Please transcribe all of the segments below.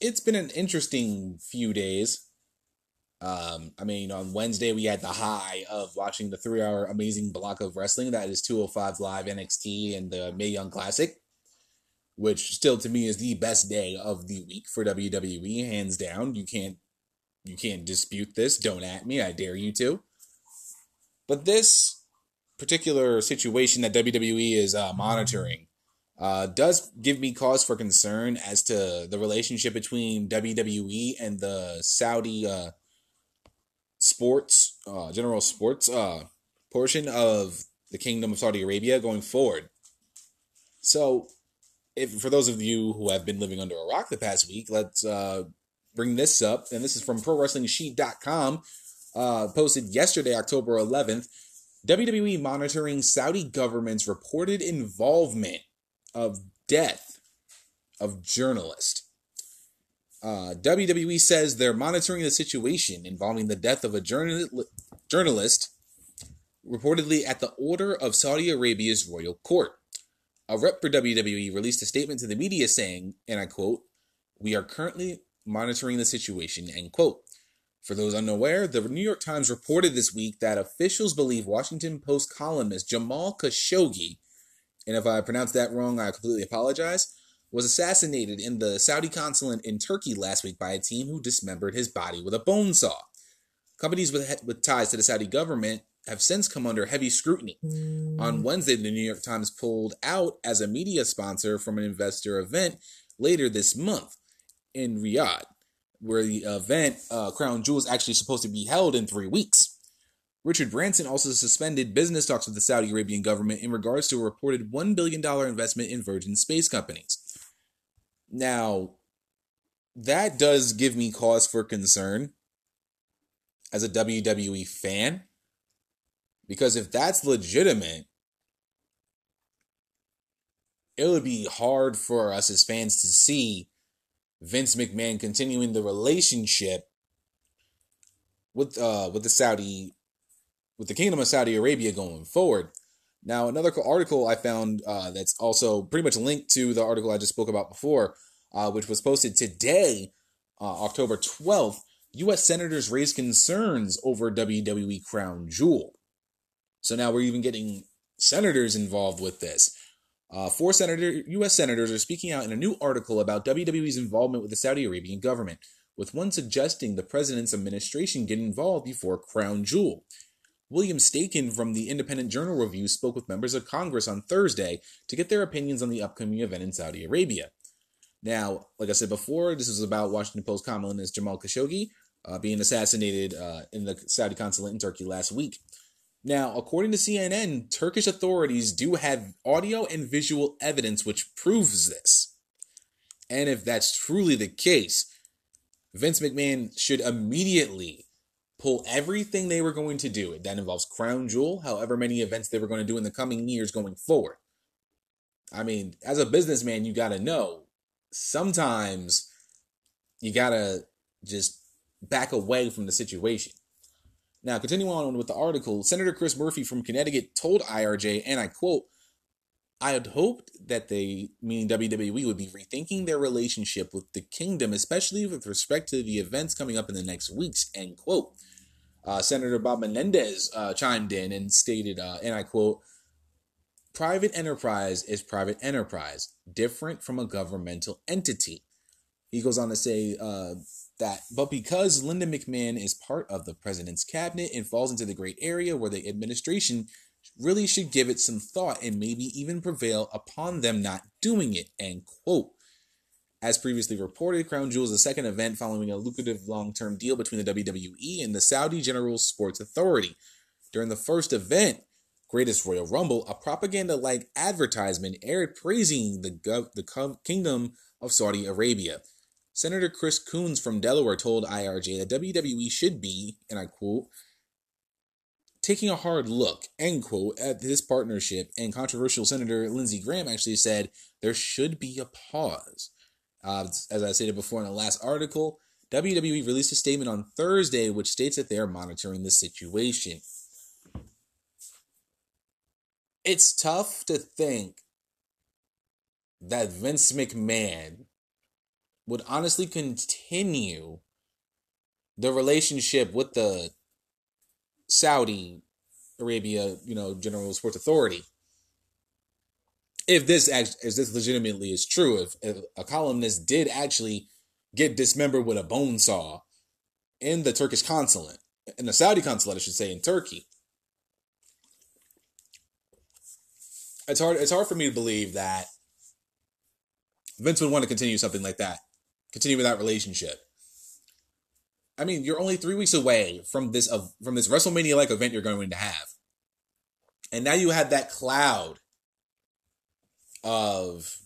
it's been an interesting few days. Um, I mean, on Wednesday we had the high of watching the three-hour amazing block of wrestling that is 205 Live NXT and the Mae Young Classic, which still to me is the best day of the week for WWE, hands down. You can't you can't dispute this. Don't at me. I dare you to. But this particular situation that WWE is uh, monitoring uh, does give me cause for concern as to the relationship between WWE and the Saudi uh, sports, uh, general sports uh, portion of the Kingdom of Saudi Arabia going forward. So, if for those of you who have been living under a rock the past week, let's uh, bring this up. And this is from ProWrestlingSheet.com, uh, posted yesterday, October 11th. WWE monitoring Saudi government's reported involvement of death of journalist. Uh, WWE says they're monitoring the situation involving the death of a journal- journalist reportedly at the order of Saudi Arabia's royal court. A rep for WWE released a statement to the media saying, and I quote, We are currently monitoring the situation, end quote. For those unaware, the New York Times reported this week that officials believe Washington Post columnist Jamal Khashoggi and if I pronounced that wrong, I completely apologize, was assassinated in the Saudi consulate in Turkey last week by a team who dismembered his body with a bone saw. Companies with, with ties to the Saudi government have since come under heavy scrutiny. On Wednesday, the New York Times pulled out as a media sponsor from an investor event later this month in Riyadh, where the event, uh, Crown Jewel, is actually supposed to be held in three weeks. Richard Branson also suspended business talks with the Saudi Arabian government in regards to a reported $1 billion investment in Virgin Space Companies. Now, that does give me cause for concern as a WWE fan. Because if that's legitimate, it would be hard for us as fans to see Vince McMahon continuing the relationship with uh with the Saudi with the Kingdom of Saudi Arabia going forward. Now, another article I found uh, that's also pretty much linked to the article I just spoke about before, uh, which was posted today, uh, October 12th. U.S. senators raised concerns over WWE Crown Jewel. So now we're even getting senators involved with this. Uh, four senator, U.S. senators are speaking out in a new article about WWE's involvement with the Saudi Arabian government, with one suggesting the president's administration get involved before Crown Jewel. William Steakin from the Independent Journal Review spoke with members of Congress on Thursday to get their opinions on the upcoming event in Saudi Arabia. Now, like I said before, this is about Washington Post columnist Jamal Khashoggi uh, being assassinated uh, in the Saudi consulate in Turkey last week. Now, according to CNN, Turkish authorities do have audio and visual evidence which proves this. And if that's truly the case, Vince McMahon should immediately pull everything they were going to do. It. That involves Crown Jewel, however many events they were going to do in the coming years going forward. I mean, as a businessman, you got to know sometimes you got to just back away from the situation. Now, continuing on with the article, Senator Chris Murphy from Connecticut told IRJ, and I quote, I had hoped that they, meaning WWE, would be rethinking their relationship with the kingdom, especially with respect to the events coming up in the next weeks, end quote. Uh, Senator Bob Menendez uh, chimed in and stated, uh, and I quote, private enterprise is private enterprise, different from a governmental entity. He goes on to say uh, that, but because Linda McMahon is part of the president's cabinet and falls into the gray area where the administration really should give it some thought and maybe even prevail upon them not doing it, end quote. As previously reported, Crown Jewel is the second event following a lucrative long term deal between the WWE and the Saudi General Sports Authority. During the first event, Greatest Royal Rumble, a propaganda like advertisement aired praising the, gov- the Kingdom of Saudi Arabia. Senator Chris Coons from Delaware told IRJ that WWE should be, and I quote, taking a hard look, end quote, at this partnership. And controversial Senator Lindsey Graham actually said there should be a pause. Uh, as I stated before in the last article, WWE released a statement on Thursday which states that they are monitoring the situation. It's tough to think that Vince McMahon would honestly continue the relationship with the Saudi Arabia, you know, General Sports Authority. If this act, if this legitimately is true, if, if a columnist did actually get dismembered with a bone saw in the Turkish consulate, in the Saudi consulate, I should say, in Turkey, it's hard. It's hard for me to believe that Vince would want to continue something like that, continue with that relationship. I mean, you're only three weeks away from this of from this WrestleMania like event you're going to have, and now you have that cloud of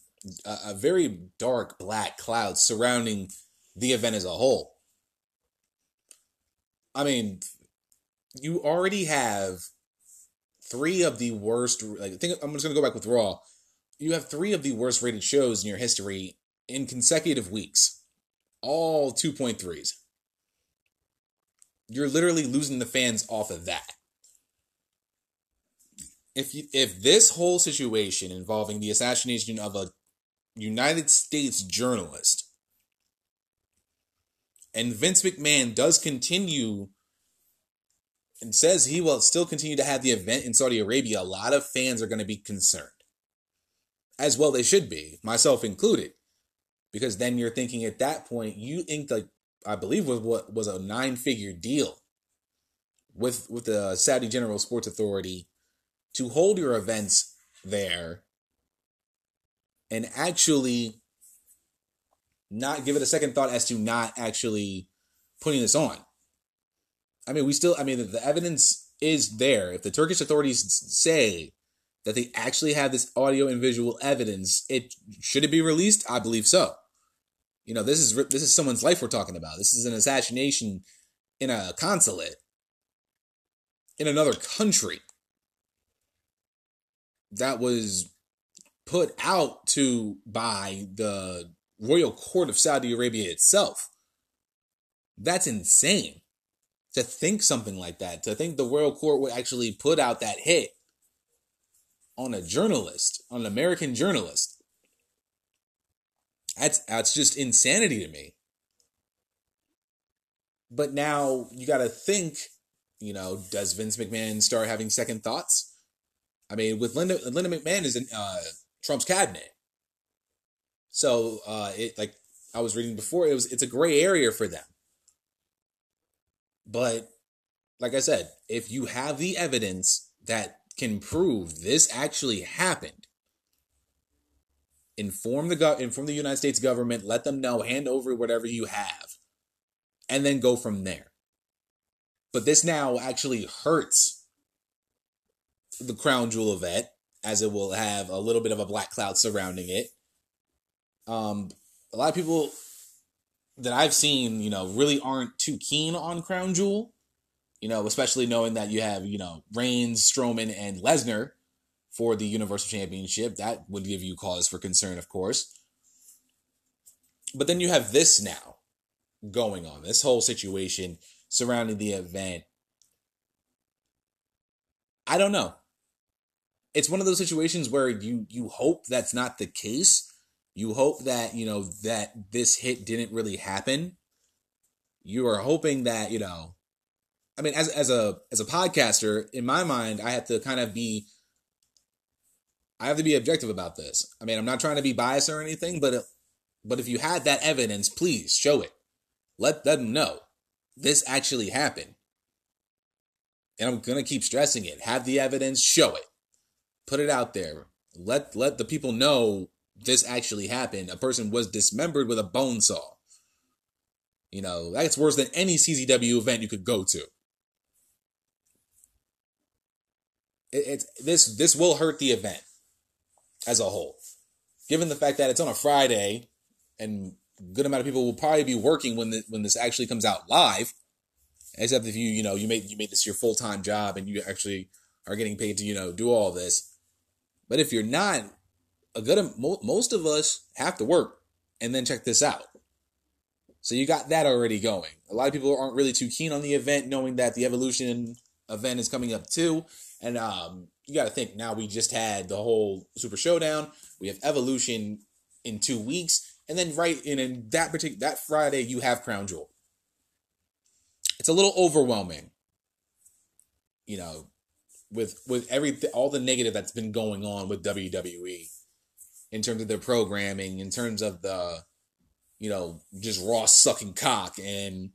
a, a very dark black cloud surrounding the event as a whole. I mean, you already have three of the worst. Like, I think I'm just gonna go back with Raw. You have three of the worst rated shows in your history in consecutive weeks, all 2.3s you're literally losing the fans off of that. If you, if this whole situation involving the assassination of a United States journalist and Vince McMahon does continue and says he will still continue to have the event in Saudi Arabia, a lot of fans are going to be concerned. As well they should be, myself included. Because then you're thinking at that point, you inked like I believe was what was a nine figure deal with with the Saudi General Sports Authority to hold your events there and actually not give it a second thought as to not actually putting this on. I mean, we still, I mean, the evidence is there. If the Turkish authorities say that they actually have this audio and visual evidence, it should it be released? I believe so. You know, this is this is someone's life we're talking about. This is an assassination in a consulate in another country that was put out to by the royal court of Saudi Arabia itself. That's insane to think something like that. To think the royal court would actually put out that hit on a journalist, on an American journalist. That's that's just insanity to me. But now you got to think, you know, does Vince McMahon start having second thoughts? I mean, with Linda Linda McMahon is in uh, Trump's cabinet, so uh, it like I was reading before, it was it's a gray area for them. But like I said, if you have the evidence that can prove this actually happened, inform the go- inform the United States government, let them know, hand over whatever you have, and then go from there. But this now actually hurts the crown jewel event, as it will have a little bit of a black cloud surrounding it. Um, a lot of people that I've seen, you know, really aren't too keen on crown jewel. You know, especially knowing that you have, you know, Reigns, Strowman, and Lesnar for the Universal Championship. That would give you cause for concern, of course. But then you have this now going on, this whole situation surrounding the event. I don't know. It's one of those situations where you you hope that's not the case. You hope that, you know, that this hit didn't really happen. You are hoping that, you know, I mean as as a as a podcaster, in my mind, I have to kind of be I have to be objective about this. I mean, I'm not trying to be biased or anything, but but if you had that evidence, please show it. Let them know this actually happened. And I'm going to keep stressing it. Have the evidence, show it. Put it out there. Let let the people know this actually happened. A person was dismembered with a bone saw. You know, that's worse than any CZW event you could go to. It, it's this this will hurt the event as a whole. Given the fact that it's on a Friday and good amount of people will probably be working when the, when this actually comes out live, except if you you know you made you made this your full time job and you actually are getting paid to you know do all this. But if you're not, a good most of us have to work and then check this out. So you got that already going. A lot of people aren't really too keen on the event, knowing that the Evolution event is coming up too, and um, you got to think now we just had the whole Super Showdown. We have Evolution in two weeks. and then right in, in that particular that Friday you have Crown Jewel. It's a little overwhelming, you know, with with every all the negative that's been going on with WWE in terms of their programming, in terms of the, you know, just raw sucking cock and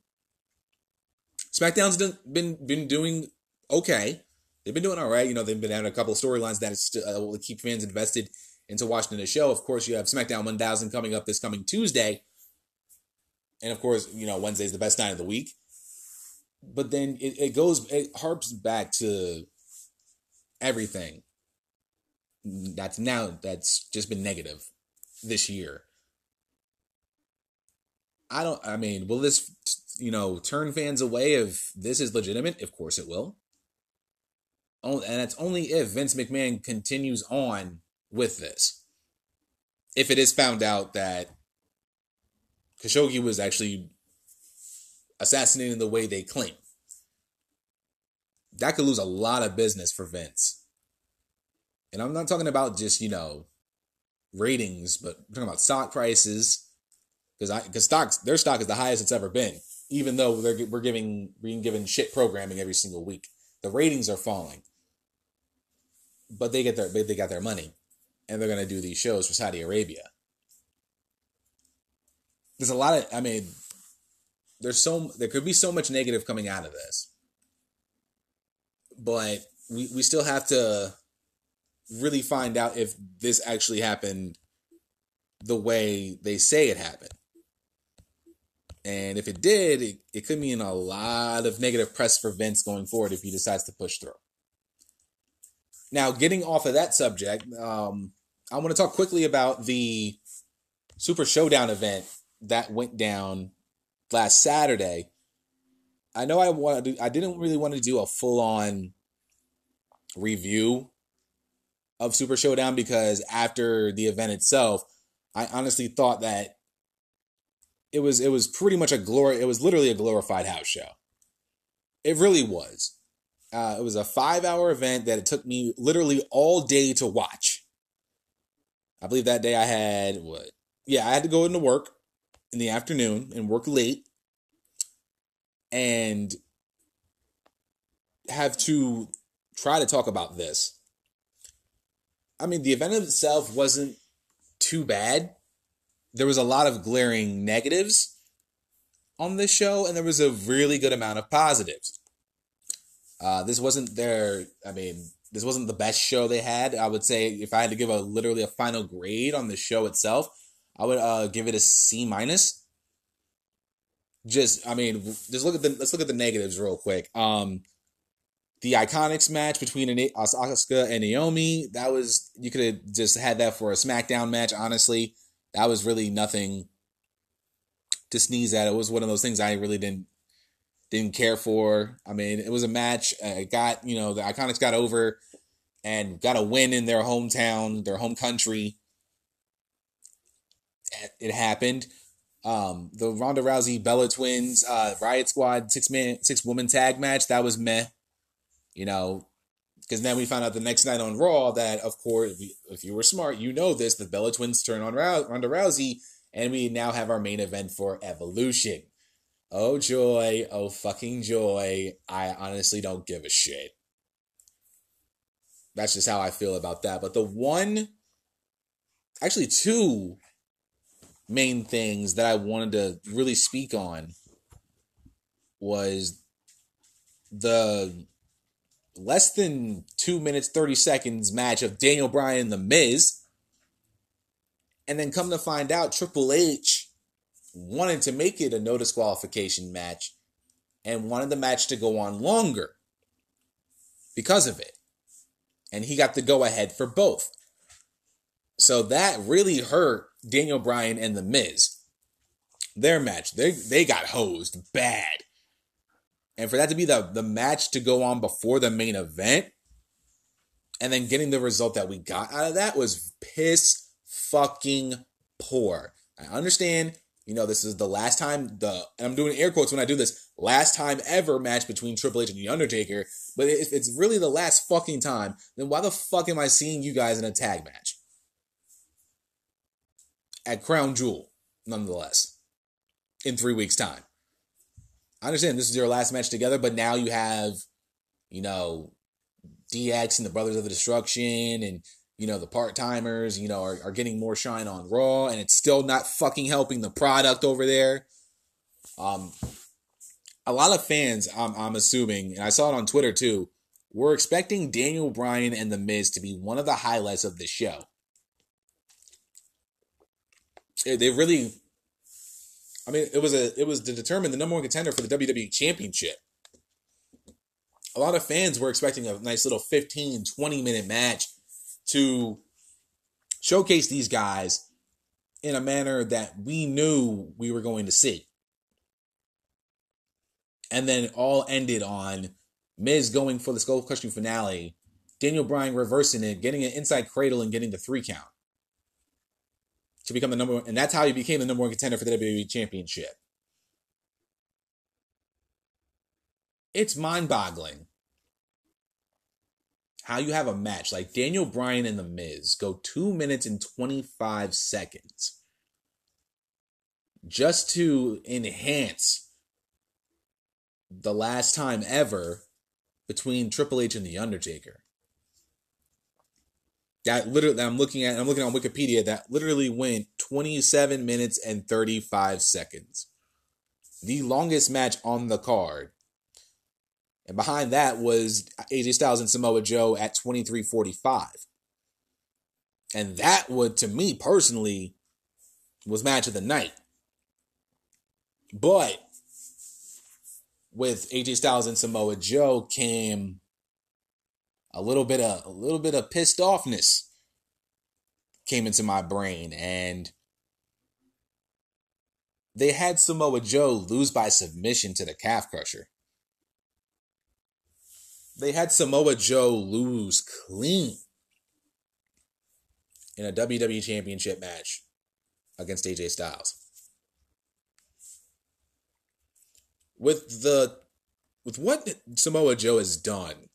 SmackDown's been been doing okay. They've been doing all right. You know, they've been having a couple of storylines that uh, will keep fans invested into watching the show. Of course, you have SmackDown 1000 coming up this coming Tuesday. And of course, you know, Wednesday's the best night of the week. But then it, it goes, it harps back to everything that's now, that's just been negative this year. I don't, I mean, will this, you know, turn fans away if this is legitimate? Of course it will. Oh, And it's only if Vince McMahon continues on with this. If it is found out that Khashoggi was actually assassinated in the way they claim, that could lose a lot of business for Vince. And I'm not talking about just, you know, ratings, but I'm talking about stock prices. Because I because stocks their stock is the highest it's ever been, even though they're we're giving being given shit programming every single week. The ratings are falling, but they get their they got their money and they're to do these shows for Saudi Arabia. There's a lot of, I mean, there's so there could be so much negative coming out of this, but we we still have to really find out if this actually happened the way they say it happened. And if it did, it, it could mean a lot of negative press for Vince going forward if he decides to push through. Now, getting off of that subject, um, I want to talk quickly about the Super Showdown event that went down last Saturday. I know I wanted I didn't really want to do a full on review of Super Showdown because after the event itself, I honestly thought that it was it was pretty much a glory it was literally a glorified house show. It really was. Uh, it was a five hour event that it took me literally all day to watch. I believe that day I had what? Yeah, I had to go into work in the afternoon and work late and have to try to talk about this. I mean, the event itself wasn't too bad. There was a lot of glaring negatives on this show, and there was a really good amount of positives. Uh, this wasn't their, I mean, this wasn't the best show they had. I would say if I had to give a literally a final grade on the show itself, I would uh, give it a C minus. Just, I mean, just look at the let's look at the negatives real quick. Um, the Iconics match between Asuka and Naomi, that was you could have just had that for a SmackDown match. Honestly, that was really nothing to sneeze at. It was one of those things I really didn't didn't care for. I mean, it was a match. Uh, it got, you know, the Iconics got over and got a win in their hometown, their home country. It happened. Um, the Ronda Rousey Bella Twins uh, Riot Squad six man six woman tag match that was meh. You know, because then we found out the next night on Raw that of course if you were smart you know this the Bella Twins turn on Ronda Rousey and we now have our main event for Evolution. Oh joy, oh fucking joy. I honestly don't give a shit. That's just how I feel about that. But the one, actually, two main things that I wanted to really speak on was the less than two minutes, 30 seconds match of Daniel Bryan and The Miz. And then come to find out, Triple H wanted to make it a no disqualification match and wanted the match to go on longer because of it. And he got the go ahead for both. So that really hurt Daniel Bryan and The Miz. Their match, they they got hosed bad. And for that to be the, the match to go on before the main event, and then getting the result that we got out of that was piss fucking poor. I understand you know, this is the last time the and I'm doing air quotes when I do this last time ever match between Triple H and The Undertaker. But if it's really the last fucking time, then why the fuck am I seeing you guys in a tag match at Crown Jewel? nonetheless, in three weeks' time. I understand this is your last match together, but now you have, you know, DX and the Brothers of the Destruction and, you know, the part timers, you know, are, are getting more shine on Raw, and it's still not fucking helping the product over there. Um, a lot of fans, I'm, I'm assuming, and I saw it on Twitter too, were expecting Daniel Bryan and The Miz to be one of the highlights of the show. They really, I mean, it was a it was to determine the number one contender for the WWE Championship. A lot of fans were expecting a nice little 15, 20 minute match to showcase these guys in a manner that we knew we were going to see. And then all ended on Miz going for the skull crushing finale, Daniel Bryan reversing it, getting an inside cradle and getting the three count to become the number one, and that's how he became the number one contender for the WWE Championship. It's mind boggling how you have a match like Daniel Bryan and The Miz go two minutes and 25 seconds just to enhance the last time ever between Triple H and The Undertaker. That literally, I'm looking at, I'm looking on Wikipedia, that literally went 27 minutes and 35 seconds. The longest match on the card. And behind that was AJ Styles and Samoa Joe at 23:45. And that would to me personally was match of the night. But with AJ Styles and Samoa Joe came a little bit of a little bit of pissed offness came into my brain and they had Samoa Joe lose by submission to the calf crusher. They had Samoa Joe lose clean in a WWE Championship match against AJ Styles. With the with what Samoa Joe has done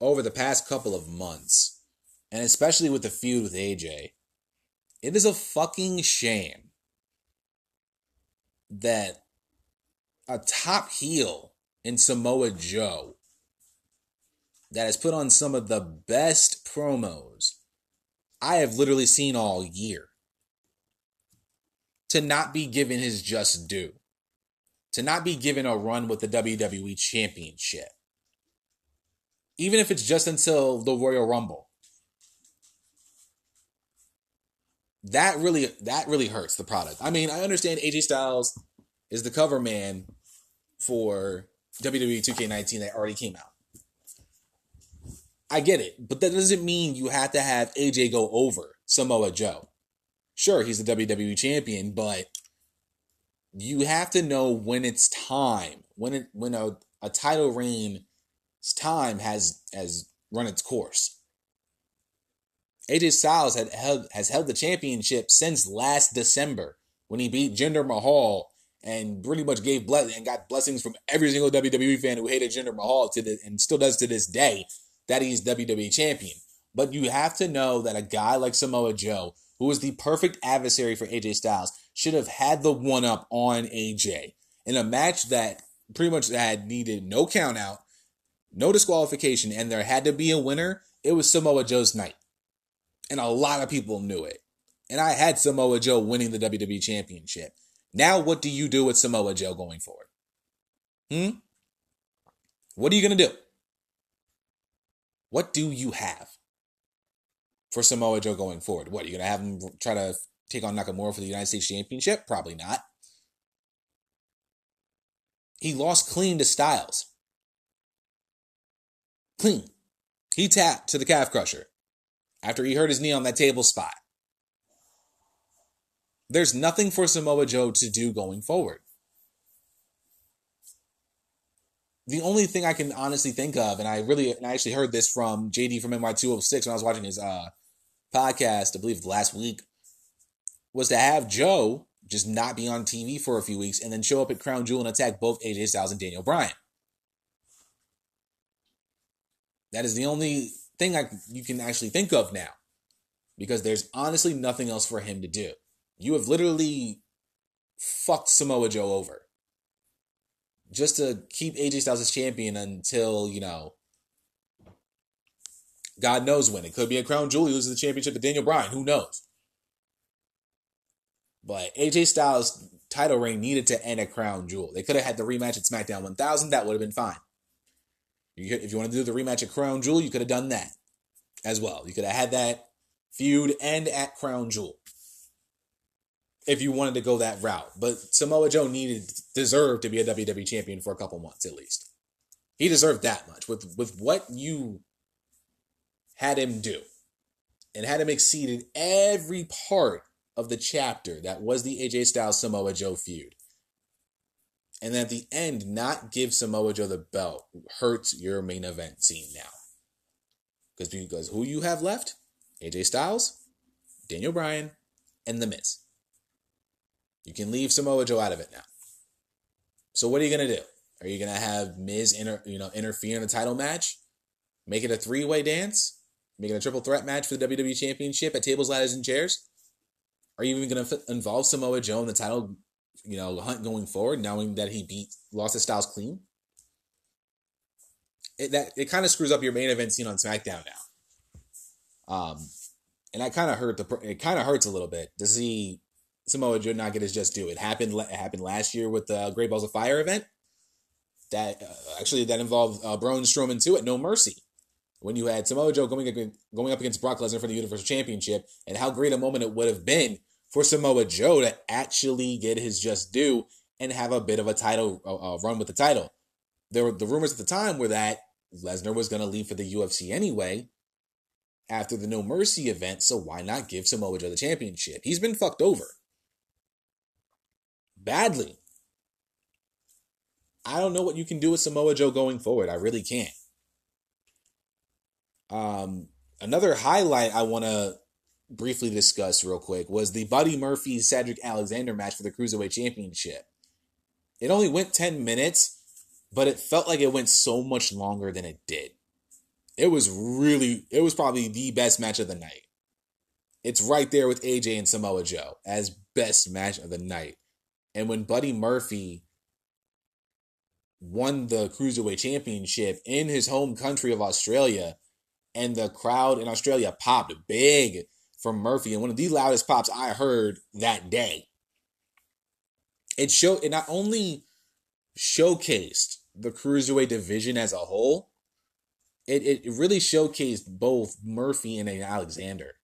over the past couple of months, and especially with the feud with AJ, it is a fucking shame that a top heel in Samoa Joe that has put on some of the best promos I have literally seen all year to not be given his just due, to not be given a run with the WWE Championship even if it's just until the Royal Rumble. That really that really hurts the product. I mean, I understand AJ Styles is the cover man for WWE 2K19 that already came out. I get it, but that doesn't mean you have to have AJ go over Samoa Joe. Sure, he's the WWE champion, but you have to know when it's time, when it when a, a title reign time has has run its course. AJ Styles had held, has held the championship since last December when he beat Jinder Mahal and pretty much gave bless and got blessings from every single WWE fan who hated Jinder Mahal to the, and still does to this day that he's WWE champion. But you have to know that a guy like Samoa Joe, who is the perfect adversary for AJ Styles, should have had the one up on AJ in a match that pretty much had needed no count out no disqualification, and there had to be a winner, it was Samoa Joe's night. And a lot of people knew it. And I had Samoa Joe winning the WWE Championship. Now, what do you do with Samoa Joe going forward? Hmm? What are you going to do? What do you have for Samoa Joe going forward? What, are you going to have him try to take on Nakamura for the United States Championship? Probably not. He lost clean to Styles. Clean. He tapped to the calf crusher after he hurt his knee on that table spot. There's nothing for Samoa Joe to do going forward. The only thing I can honestly think of, and I really, and I actually heard this from JD from NY206 when I was watching his uh, podcast, I believe last week, was to have Joe just not be on TV for a few weeks and then show up at Crown Jewel and attack both AJ Styles and Daniel Bryan. That is the only thing I, you can actually think of now because there's honestly nothing else for him to do. You have literally fucked Samoa Joe over just to keep AJ Styles as champion until, you know, God knows when. It could be a crown jewel. He loses the championship to Daniel Bryan. Who knows? But AJ Styles' title reign needed to end a crown jewel. They could have had the rematch at SmackDown 1000. That would have been fine. If you want to do the rematch at crown jewel, you could have done that as well. You could have had that feud end at crown jewel if you wanted to go that route. But Samoa Joe needed, deserved to be a WWE champion for a couple months at least. He deserved that much with with what you had him do, and had him exceeded every part of the chapter that was the AJ Styles Samoa Joe feud. And at the end, not give Samoa Joe the belt hurts your main event scene now. Because because who you have left? AJ Styles, Daniel Bryan, and The Miz. You can leave Samoa Joe out of it now. So what are you gonna do? Are you gonna have Miz inter, you know interfere in the title match? Make it a three way dance? Make it a triple threat match for the WWE Championship at tables, ladders, and chairs? Are you even gonna involve Samoa Joe in the title, you know, hunt going forward, knowing that he beat lost his styles clean? It that it kind of screws up your main event scene on SmackDown now. Um, and that kind of hurt the it kind of hurts a little bit to see Samoa Joe not get his just due. It happened. It happened last year with the Great Balls of Fire event. That uh, actually that involved uh, Braun Strowman too at No Mercy, when you had Samoa Joe going going up against Brock Lesnar for the Universal Championship, and how great a moment it would have been for Samoa Joe to actually get his just due and have a bit of a title uh, run with the title. There were the rumors at the time were that Lesnar was going to leave for the UFC anyway after the No Mercy event, so why not give Samoa Joe the championship? He's been fucked over badly. I don't know what you can do with Samoa Joe going forward. I really can't. Um, another highlight I want to briefly discuss real quick was the Buddy Murphy Cedric Alexander match for the Cruiserweight Championship. It only went 10 minutes, but it felt like it went so much longer than it did. It was really, it was probably the best match of the night. It's right there with AJ and Samoa Joe as best match of the night. And when Buddy Murphy won the Cruiserweight Championship in his home country of Australia, and the crowd in Australia popped big for Murphy, and one of the loudest pops I heard that day. It showed it not only showcased the cruiserweight division as a whole, it, it really showcased both Murphy and Alexander.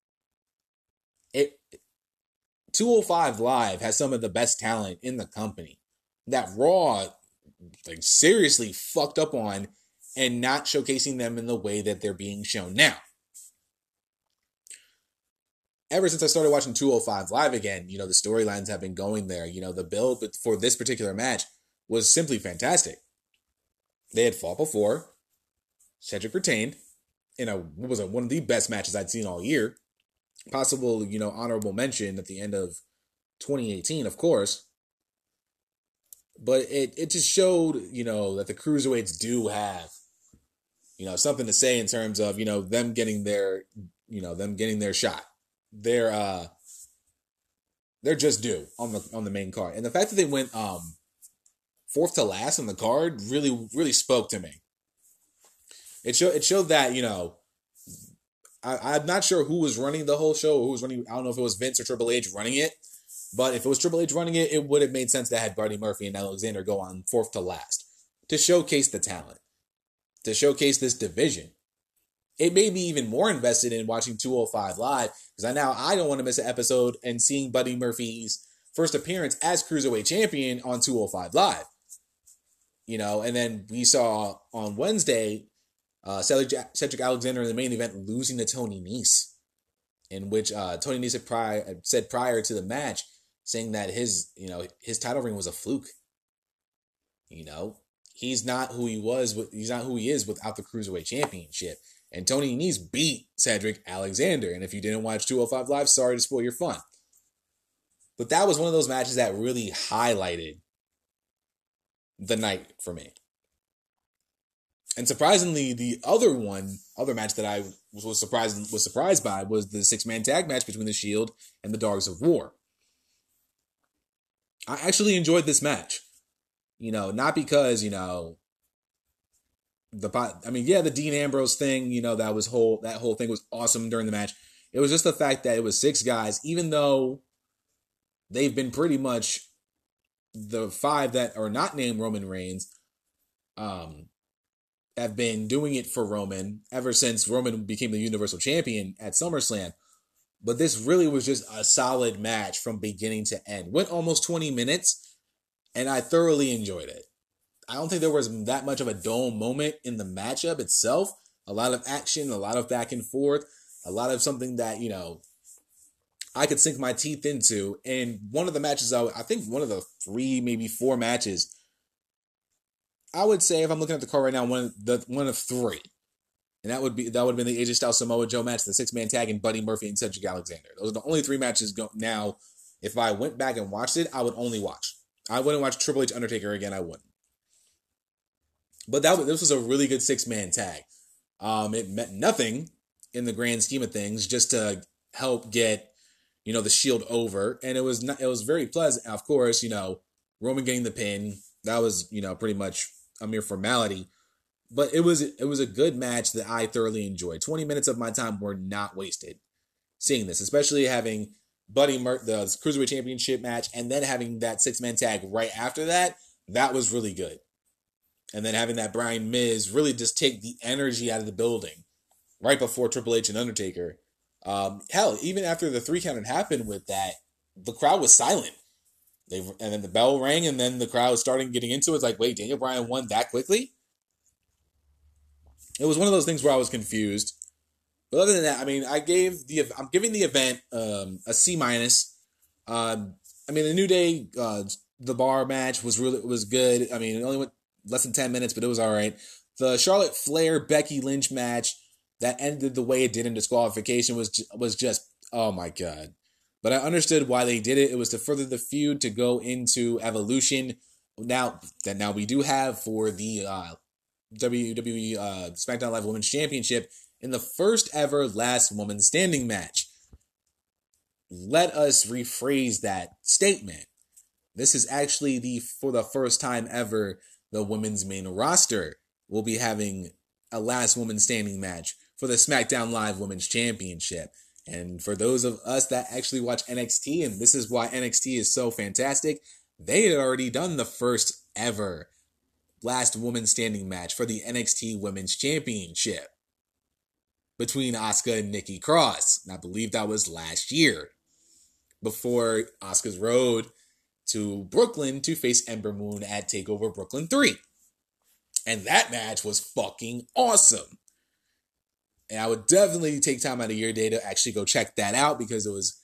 It 205 Live has some of the best talent in the company. That Raw, like, seriously fucked up on and not showcasing them in the way that they're being shown now. Ever since I started watching 205 Live again, you know, the storylines have been going there. You know, the build for this particular match was simply fantastic. They had fought before. Cedric retained in a what was a, one of the best matches I'd seen all year possible, you know, honorable mention at the end of 2018, of course. But it it just showed, you know, that the cruiserweights do have, you know, something to say in terms of, you know, them getting their, you know, them getting their shot. They're uh they're just due on the on the main card. And the fact that they went um fourth to last on the card really really spoke to me. It showed it showed that, you know, I, am not sure who was running the whole show, or who was running. I don't know if it was Vince or Triple H running it, but if it was Triple H running it, it would have made sense to have Buddy Murphy and Alexander go on fourth to last to showcase the talent, to showcase this division. It made me even more invested in watching 205 live because I now I don't want to miss an episode and seeing Buddy Murphy's first appearance as cruiserweight champion on 205 live. You know, and then we saw on Wednesday uh, Cedric, Alexander in the main event losing to Tony Nese, in which uh, Tony Nese prior, said prior to the match, saying that his you know his title ring was a fluke. You know, he's not who he was. He's not who he is without the cruiserweight championship. And Tony Nese beat Cedric Alexander. And if you didn't watch 205 Live, sorry to spoil your fun. But that was one of those matches that really highlighted the night for me. And surprisingly, the other one, other match that I was, surprised was surprised by was the six man tag match between the Shield and the Dogs of War. I actually enjoyed this match. You know, not because, you know, the I mean, yeah, the Dean Ambrose thing, you know, that was whole that whole thing was awesome during the match. It was just the fact that it was six guys, even though they've been pretty much the five that are not named Roman Reigns, um, have been doing it for Roman ever since Roman became the Universal Champion at SummerSlam. But this really was just a solid match from beginning to end. Went almost 20 minutes, and I thoroughly enjoyed it. I don't think there was that much of a dull moment in the matchup itself. A lot of action, a lot of back and forth, a lot of something that, you know, I could sink my teeth into. And one of the matches, I, I think one of the three, maybe four matches, I would say if I'm looking at the card right now, one of the one of three. And that would be that would have been the AJ Styles Samoa Joe match, the six man tag, and Buddy Murphy and Cedric Alexander. Those are the only three matches go now. If I went back and watched it, I would only watch. I wouldn't watch Triple H Undertaker again. I wouldn't. But that was, this was a really good six man tag. Um, it meant nothing in the grand scheme of things, just to help get you know the Shield over, and it was not, it was very pleasant. Of course, you know Roman getting the pin that was you know pretty much a mere formality, but it was it was a good match that I thoroughly enjoyed. Twenty minutes of my time were not wasted seeing this, especially having Buddy Mur- the Cruiserweight Championship match, and then having that six man tag right after that. That was really good and then having that Bryan Miz really just take the energy out of the building right before Triple H and Undertaker. Um, hell, even after the three count had happened with that, the crowd was silent. They and then the bell rang, and then the crowd was starting getting into it. It's like, wait, Daniel Bryan won that quickly? It was one of those things where I was confused. But other than that, I mean, I gave the I'm giving the event um, a C minus. Um, I mean, the New Day, uh, the bar match was really was good. I mean, it only went less than 10 minutes, but it was all right. The Charlotte Flair Becky Lynch match that ended the way it did in disqualification was was just oh my god. But I understood why they did it. It was to further the feud to go into Evolution. Now that now we do have for the uh, WWE uh, SmackDown Live Women's Championship in the first ever last woman standing match. Let us rephrase that statement. This is actually the for the first time ever the women's main roster will be having a last woman standing match for the SmackDown Live Women's Championship. And for those of us that actually watch NXT, and this is why NXT is so fantastic, they had already done the first ever last woman standing match for the NXT Women's Championship between Asuka and Nikki Cross. And I believe that was last year before Asuka's road to Brooklyn to face Ember Moon at TakeOver Brooklyn 3. And that match was fucking awesome. And I would definitely take time out of your day to actually go check that out because it was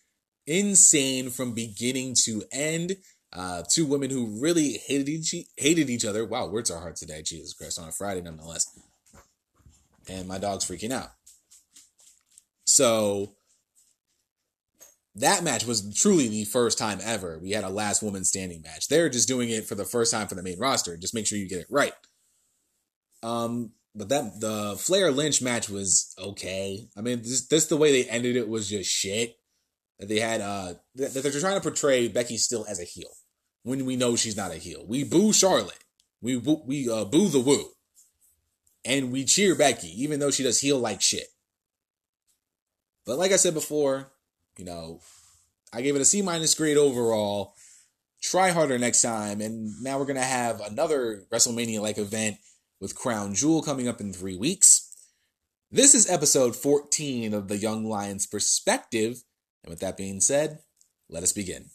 insane from beginning to end. Uh, two women who really hated each hated each other. Wow, words are hard today. Jesus Christ, on a Friday nonetheless. And my dog's freaking out. So that match was truly the first time ever we had a last woman standing match. They're just doing it for the first time for the main roster. Just make sure you get it right. Um, but that the Flair Lynch match was okay. I mean, this this the way they ended it was just shit. That they had uh that they're trying to portray Becky still as a heel when we know she's not a heel. We boo Charlotte. We we uh, boo the woo, and we cheer Becky even though she does heel like shit. But like I said before, you know, I gave it a C minus grade overall. Try harder next time. And now we're to have another WrestleMania like event with Crown Jewel coming up in three weeks. This is episode 14 of the Young Lions Perspective. And with that being said, let us begin.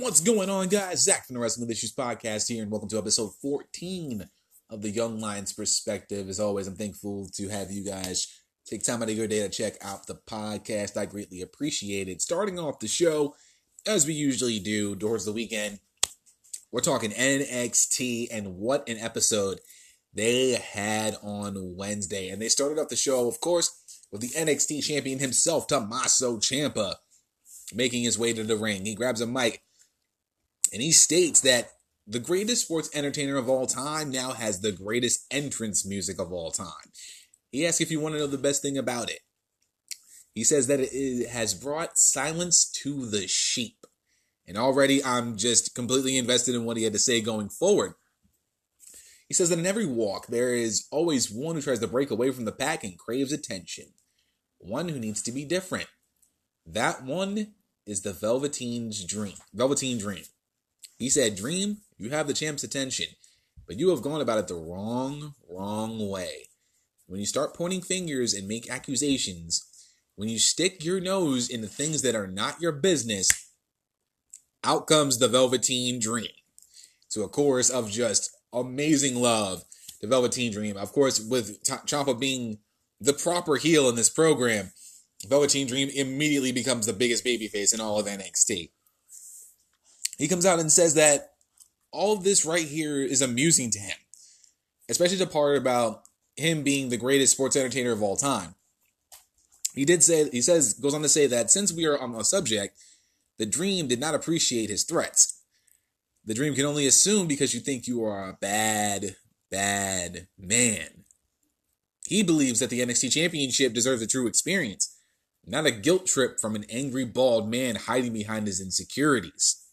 What's going on, guys? Zach from the Wrestling Issues Podcast here, and welcome to episode 14 of the Young Lions Perspective. As always, I'm thankful to have you guys take time out of your day to check out the podcast. I greatly appreciate it. Starting off the show, as we usually do towards the weekend, we're talking NXT and what an episode they had on Wednesday. And they started off the show, of course, with the NXT champion himself, Tommaso Ciampa, making his way to the ring. He grabs a mic and he states that the greatest sports entertainer of all time now has the greatest entrance music of all time. He asks if you want to know the best thing about it. He says that it has brought silence to the sheep. And already I'm just completely invested in what he had to say going forward. He says that in every walk, there is always one who tries to break away from the pack and craves attention. One who needs to be different. That one is the Velveteen's dream. Velveteen dream. He said, Dream, you have the champ's attention, but you have gone about it the wrong, wrong way. When you start pointing fingers and make accusations, when you stick your nose in the things that are not your business, out comes the Velveteen Dream. To a chorus of just amazing love, the Velveteen Dream. Of course, with Ciampa being the proper heel in this program, Velveteen Dream immediately becomes the biggest babyface in all of NXT. He comes out and says that all this right here is amusing to him, especially the part about him being the greatest sports entertainer of all time. He did say, he says, goes on to say that since we are on the subject, the dream did not appreciate his threats. The dream can only assume because you think you are a bad, bad man. He believes that the NXT Championship deserves a true experience, not a guilt trip from an angry, bald man hiding behind his insecurities.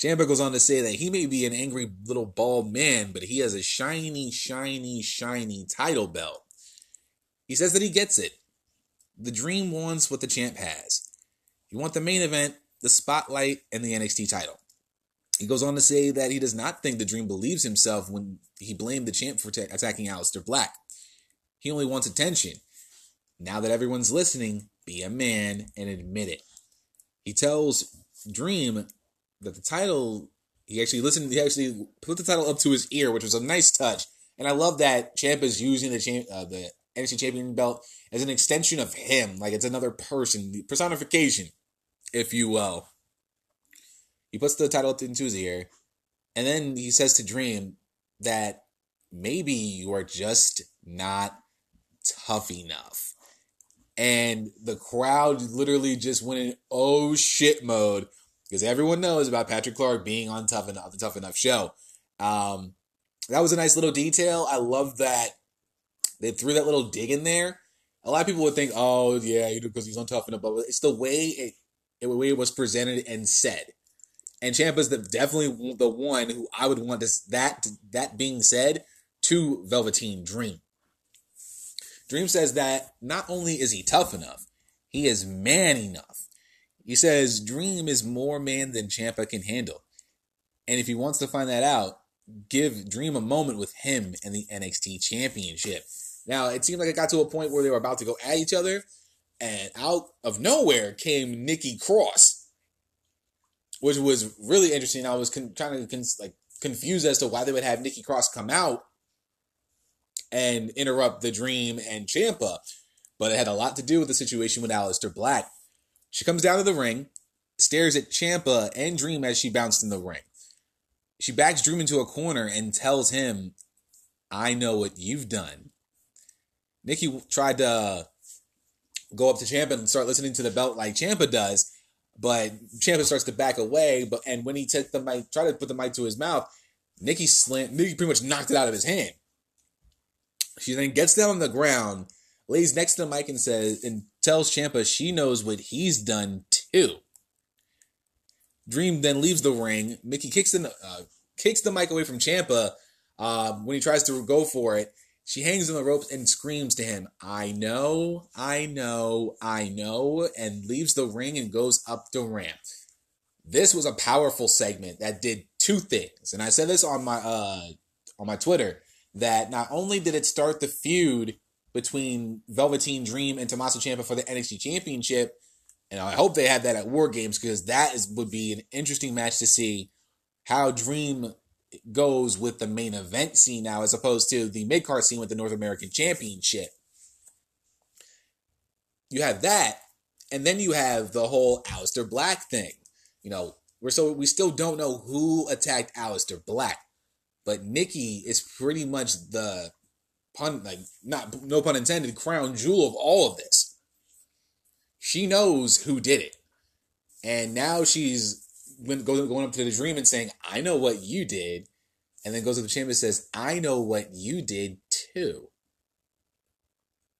Ciampa goes on to say that he may be an angry little bald man, but he has a shiny, shiny, shiny title belt. He says that he gets it. The dream wants what the champ has. You want the main event, the spotlight, and the NXT title. He goes on to say that he does not think the dream believes himself when he blamed the champ for t- attacking Aleister Black. He only wants attention. Now that everyone's listening, be a man and admit it. He tells Dream that the title he actually listened he actually put the title up to his ear, which was a nice touch. And I love that Champ is using the champ uh, the NXT champion belt as an extension of him, like it's another person, the personification, if you will. He puts the title up into his ear, and then he says to Dream that maybe you are just not tough enough. And the crowd literally just went in oh shit mode because everyone knows about Patrick Clark being on Tough Enough, the Tough Enough show. Um, that was a nice little detail. I love that they threw that little dig in there. A lot of people would think, oh yeah, because he's on Tough Enough, but it's the way it, it, the way it was presented and said. And Ciampa's the definitely the one who I would want this that that being said to Velveteen Dream. Dream says that not only is he tough enough, he is man enough. He says Dream is more man than Ciampa can handle. And if he wants to find that out, give Dream a moment with him and the NXT Championship. Now, it seemed like it got to a point where they were about to go at each other, and out of nowhere came Nikki Cross, which was really interesting. I was con- trying to con- like confused as to why they would have Nikki Cross come out and interrupt the Dream and Ciampa, but it had a lot to do with the situation with Aleister Black. She comes down to the ring, stares at Ciampa and Dream as she bounced in the ring. She backs Dream into a corner and tells him, I know what you've done. Nikki tried to go up to Ciampa and start listening to the belt like Ciampa does, but Ciampa starts to back away. But and when he took the mic, tried to put the mic to his mouth, Nikki slammed. Nikki pretty much knocked it out of his hand. She then gets down on the ground, lays next to the mic, and says, and tells Ciampa she knows what he's done too. Dream then leaves the ring. Nikki kicks the uh, kicks the mic away from Ciampa uh, when he tries to go for it. She hangs on the ropes and screams to him, "I know, I know, I know," and leaves the ring and goes up the ramp. This was a powerful segment that did two things, and I said this on my uh, on my Twitter that not only did it start the feud between Velveteen Dream and Tommaso Ciampa for the NXT Championship. And I hope they have that at War Games because that is would be an interesting match to see how Dream goes with the main event scene now as opposed to the mid card scene with the North American Championship. You have that, and then you have the whole Aleister Black thing. You know, we're so we still don't know who attacked Aleister Black, but Nikki is pretty much the pun like not no pun intended crown jewel of all of this. She knows who did it. And now she's going up to the Dream and saying, "I know what you did," and then goes to the chamber and says, "I know what you did too."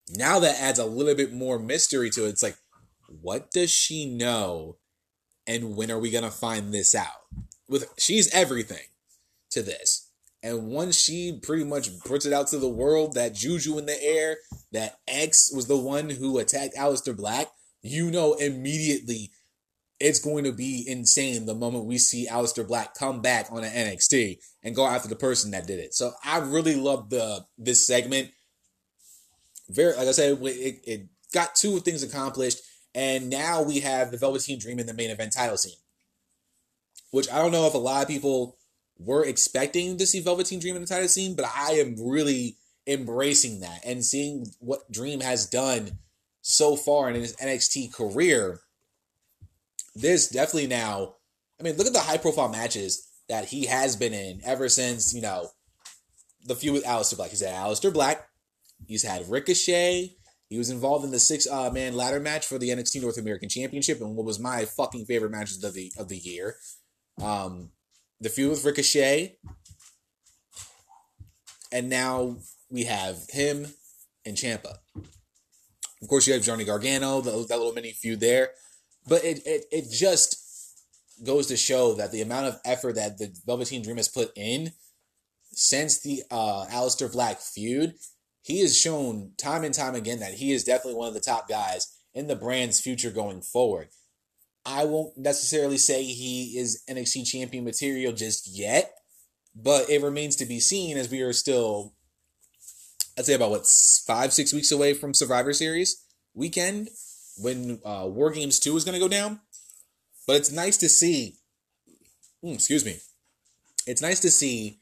Now that adds a little bit more mystery to it. It's like, what does she know, and when are we gonna find this out? With she's everything to this. And once she pretty much puts it out to the world that Juju in the air, that X was the one who attacked Aleister Black, you know immediately it's going to be insane the moment we see Aleister Black come back on an NXT and go after the person that did it. So I really love the this segment. Very like I said, it, it got two things accomplished, and now we have the Velveteen Dream in the main event title scene. Which I don't know if a lot of people were expecting to see Velveteen Dream in the title scene, but I am really embracing that and seeing what Dream has done so far in his NXT career. There's definitely now, I mean, look at the high profile matches that he has been in ever since, you know, the feud with Aleister Black. He's had Aleister Black, he's had Ricochet, he was involved in the six uh, man ladder match for the NXT North American Championship and what was my fucking favorite matches of the of the year. Um, the feud with Ricochet, and now we have him and Ciampa. Of course, you have Johnny Gargano, the, that little mini feud there, but it, it it just goes to show that the amount of effort that the Velveteen Dream has put in since the uh, Aleister Black feud, he has shown time and time again that he is definitely one of the top guys in the brand's future going forward. I won't necessarily say he is NXT champion material just yet, but it remains to be seen as we are still, I'd say about what five six weeks away from Survivor Series weekend when uh, War Games Two is going to go down. But it's nice to see. Mm, excuse me. It's nice to see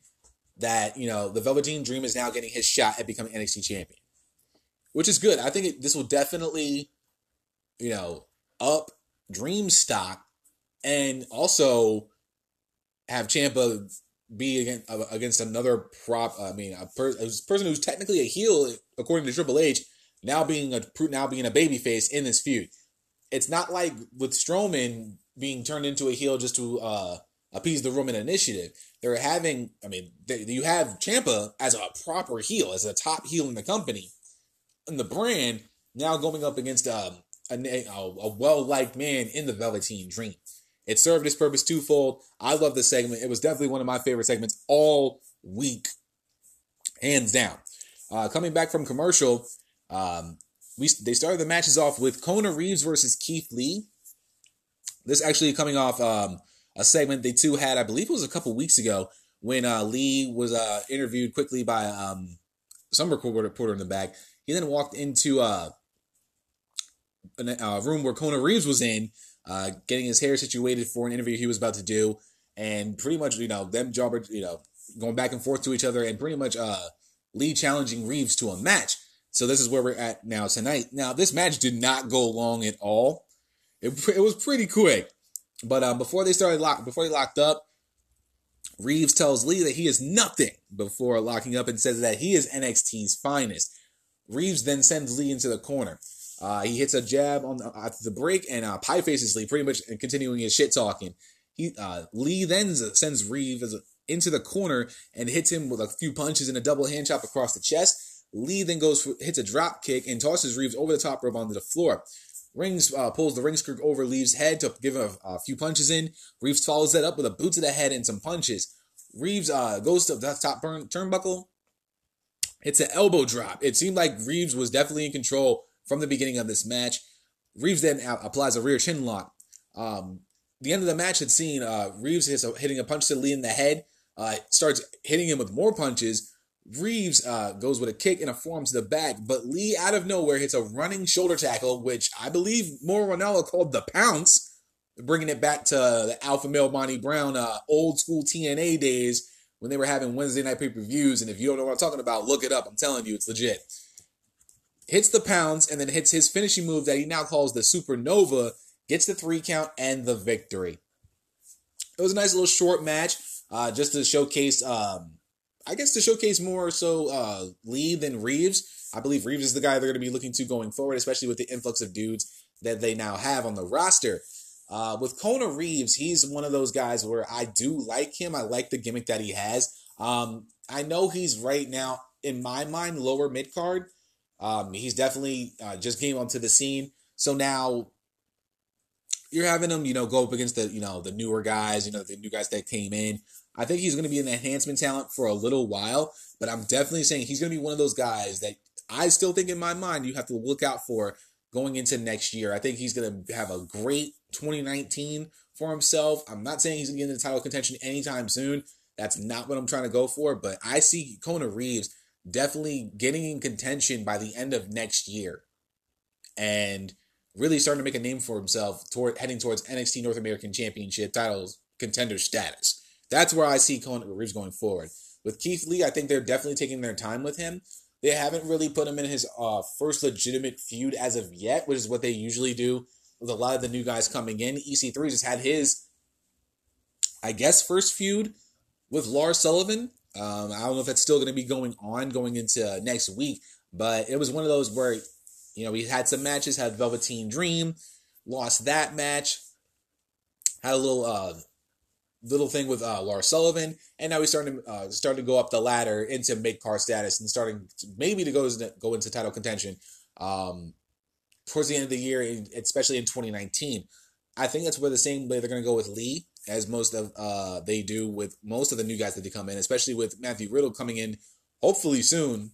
that you know the Velveteen Dream is now getting his shot at becoming NXT champion, which is good. I think it, this will definitely, you know, up Dream stock and also have Ciampa be against, uh, against another prop. I mean, a, per, a, person who's technically a heel, according to Triple H, now being a now being a babyface in this feud. It's not like with Strowman being turned into a heel just to uh, appease the Roman Initiative. They're having, I mean, they, you have Ciampa as a proper heel, as a top heel in the company, in the brand, now going up against um, a, a well liked man in the Velveteen Dream. It served its purpose twofold. I love this segment. It was definitely one of my favorite segments all week, hands down. Uh, coming back from commercial, um, we they started the matches off with Kona Reeves versus Keith Lee. This actually coming off um, a segment they two had, I believe it was a couple weeks ago, when uh, Lee was uh, interviewed quickly by um, some reporter in the back. He then walked into uh, a uh, room where Kona Reeves was in, uh, getting his hair situated for an interview he was about to do, and pretty much, you know, them jobber, you know, going back and forth to each other, and pretty much uh, Lee challenging Reeves to a match. So this is where we're at now tonight. Now this match did not go long at all. It, it was pretty quick, but um, before they started lock, before they locked up, Reeves tells Lee that he is nothing before locking up and says that he is NXT's finest. Reeves then sends Lee into the corner. Uh, he hits a jab on the, after the break, and uh, Pie faces Lee, pretty much continuing his shit talking. He uh, Lee then sends Reeves into the corner and hits him with a few punches and a double hand chop across the chest. Lee then goes for, hits a drop kick and tosses Reeves over the top rope onto the floor. Rings uh, pulls the ring skirt over Reeves' head to give a, a, few punches in. Reeves follows that up with a boot to the head and some punches. Reeves uh, goes to the top burn, turnbuckle. It's an elbow drop. It seemed like Reeves was definitely in control from the beginning of this match. Reeves then applies a rear chin lock. Um, the end of the match had seen uh, Reeves hitting a punch to Lee in the head, uh, starts hitting him with more punches. Reeves uh, goes with a kick and a forearm to the back, but Lee out of nowhere hits a running shoulder tackle, which I believe Mauro Ranallo called the pounce, bringing it back to the Alpha Male Monty Brown uh, old school TNA days when they were having Wednesday night pay per views. And if you don't know what I'm talking about, look it up. I'm telling you, it's legit hits the pounce, and then hits his finishing move that he now calls the Supernova, gets the three count and the victory. It was a nice little short match, uh, just to showcase, um, I guess to showcase more so uh, Lee than Reeves. I believe Reeves is the guy they're going to be looking to going forward, especially with the influx of dudes that they now have on the roster. Uh, with Kona Reeves, he's one of those guys where I do like him. I like the gimmick that he has. Um, I know he's right now, in my mind, lower mid card. Um, he's definitely uh, just came onto the scene. So now you're having him, you know, go up against the, you know, the newer guys, you know, the new guys that came in. I think he's going to be an enhancement talent for a little while, but I'm definitely saying he's going to be one of those guys that I still think in my mind you have to look out for going into next year. I think he's going to have a great 2019 for himself. I'm not saying he's going to get into title contention anytime soon. That's not what I'm trying to go for, but I see Kona Reeves definitely getting in contention by the end of next year and really starting to make a name for himself toward heading towards NXT North American Championship titles contender status. That's where I see Kona Reeves going forward. With Keith Lee, I think they're definitely taking their time with him. They haven't really put him in his uh, first legitimate feud as of yet, which is what they usually do with a lot of the new guys coming in. EC3 just had his, I guess, first feud with Lars Sullivan. Um, I don't know if that's still going to be going on going into next week, but it was one of those where, you know, we had some matches, had Velveteen Dream, lost that match, had a little uh, little thing with uh, Lars Sullivan, and now he's starting to uh, to go up the ladder into mid card status and starting to, maybe to go go into title contention um, towards the end of the year, especially in 2019. I think that's where the same way they're going to go with Lee as most of uh, they do with most of the new guys that they come in, especially with Matthew Riddle coming in hopefully soon.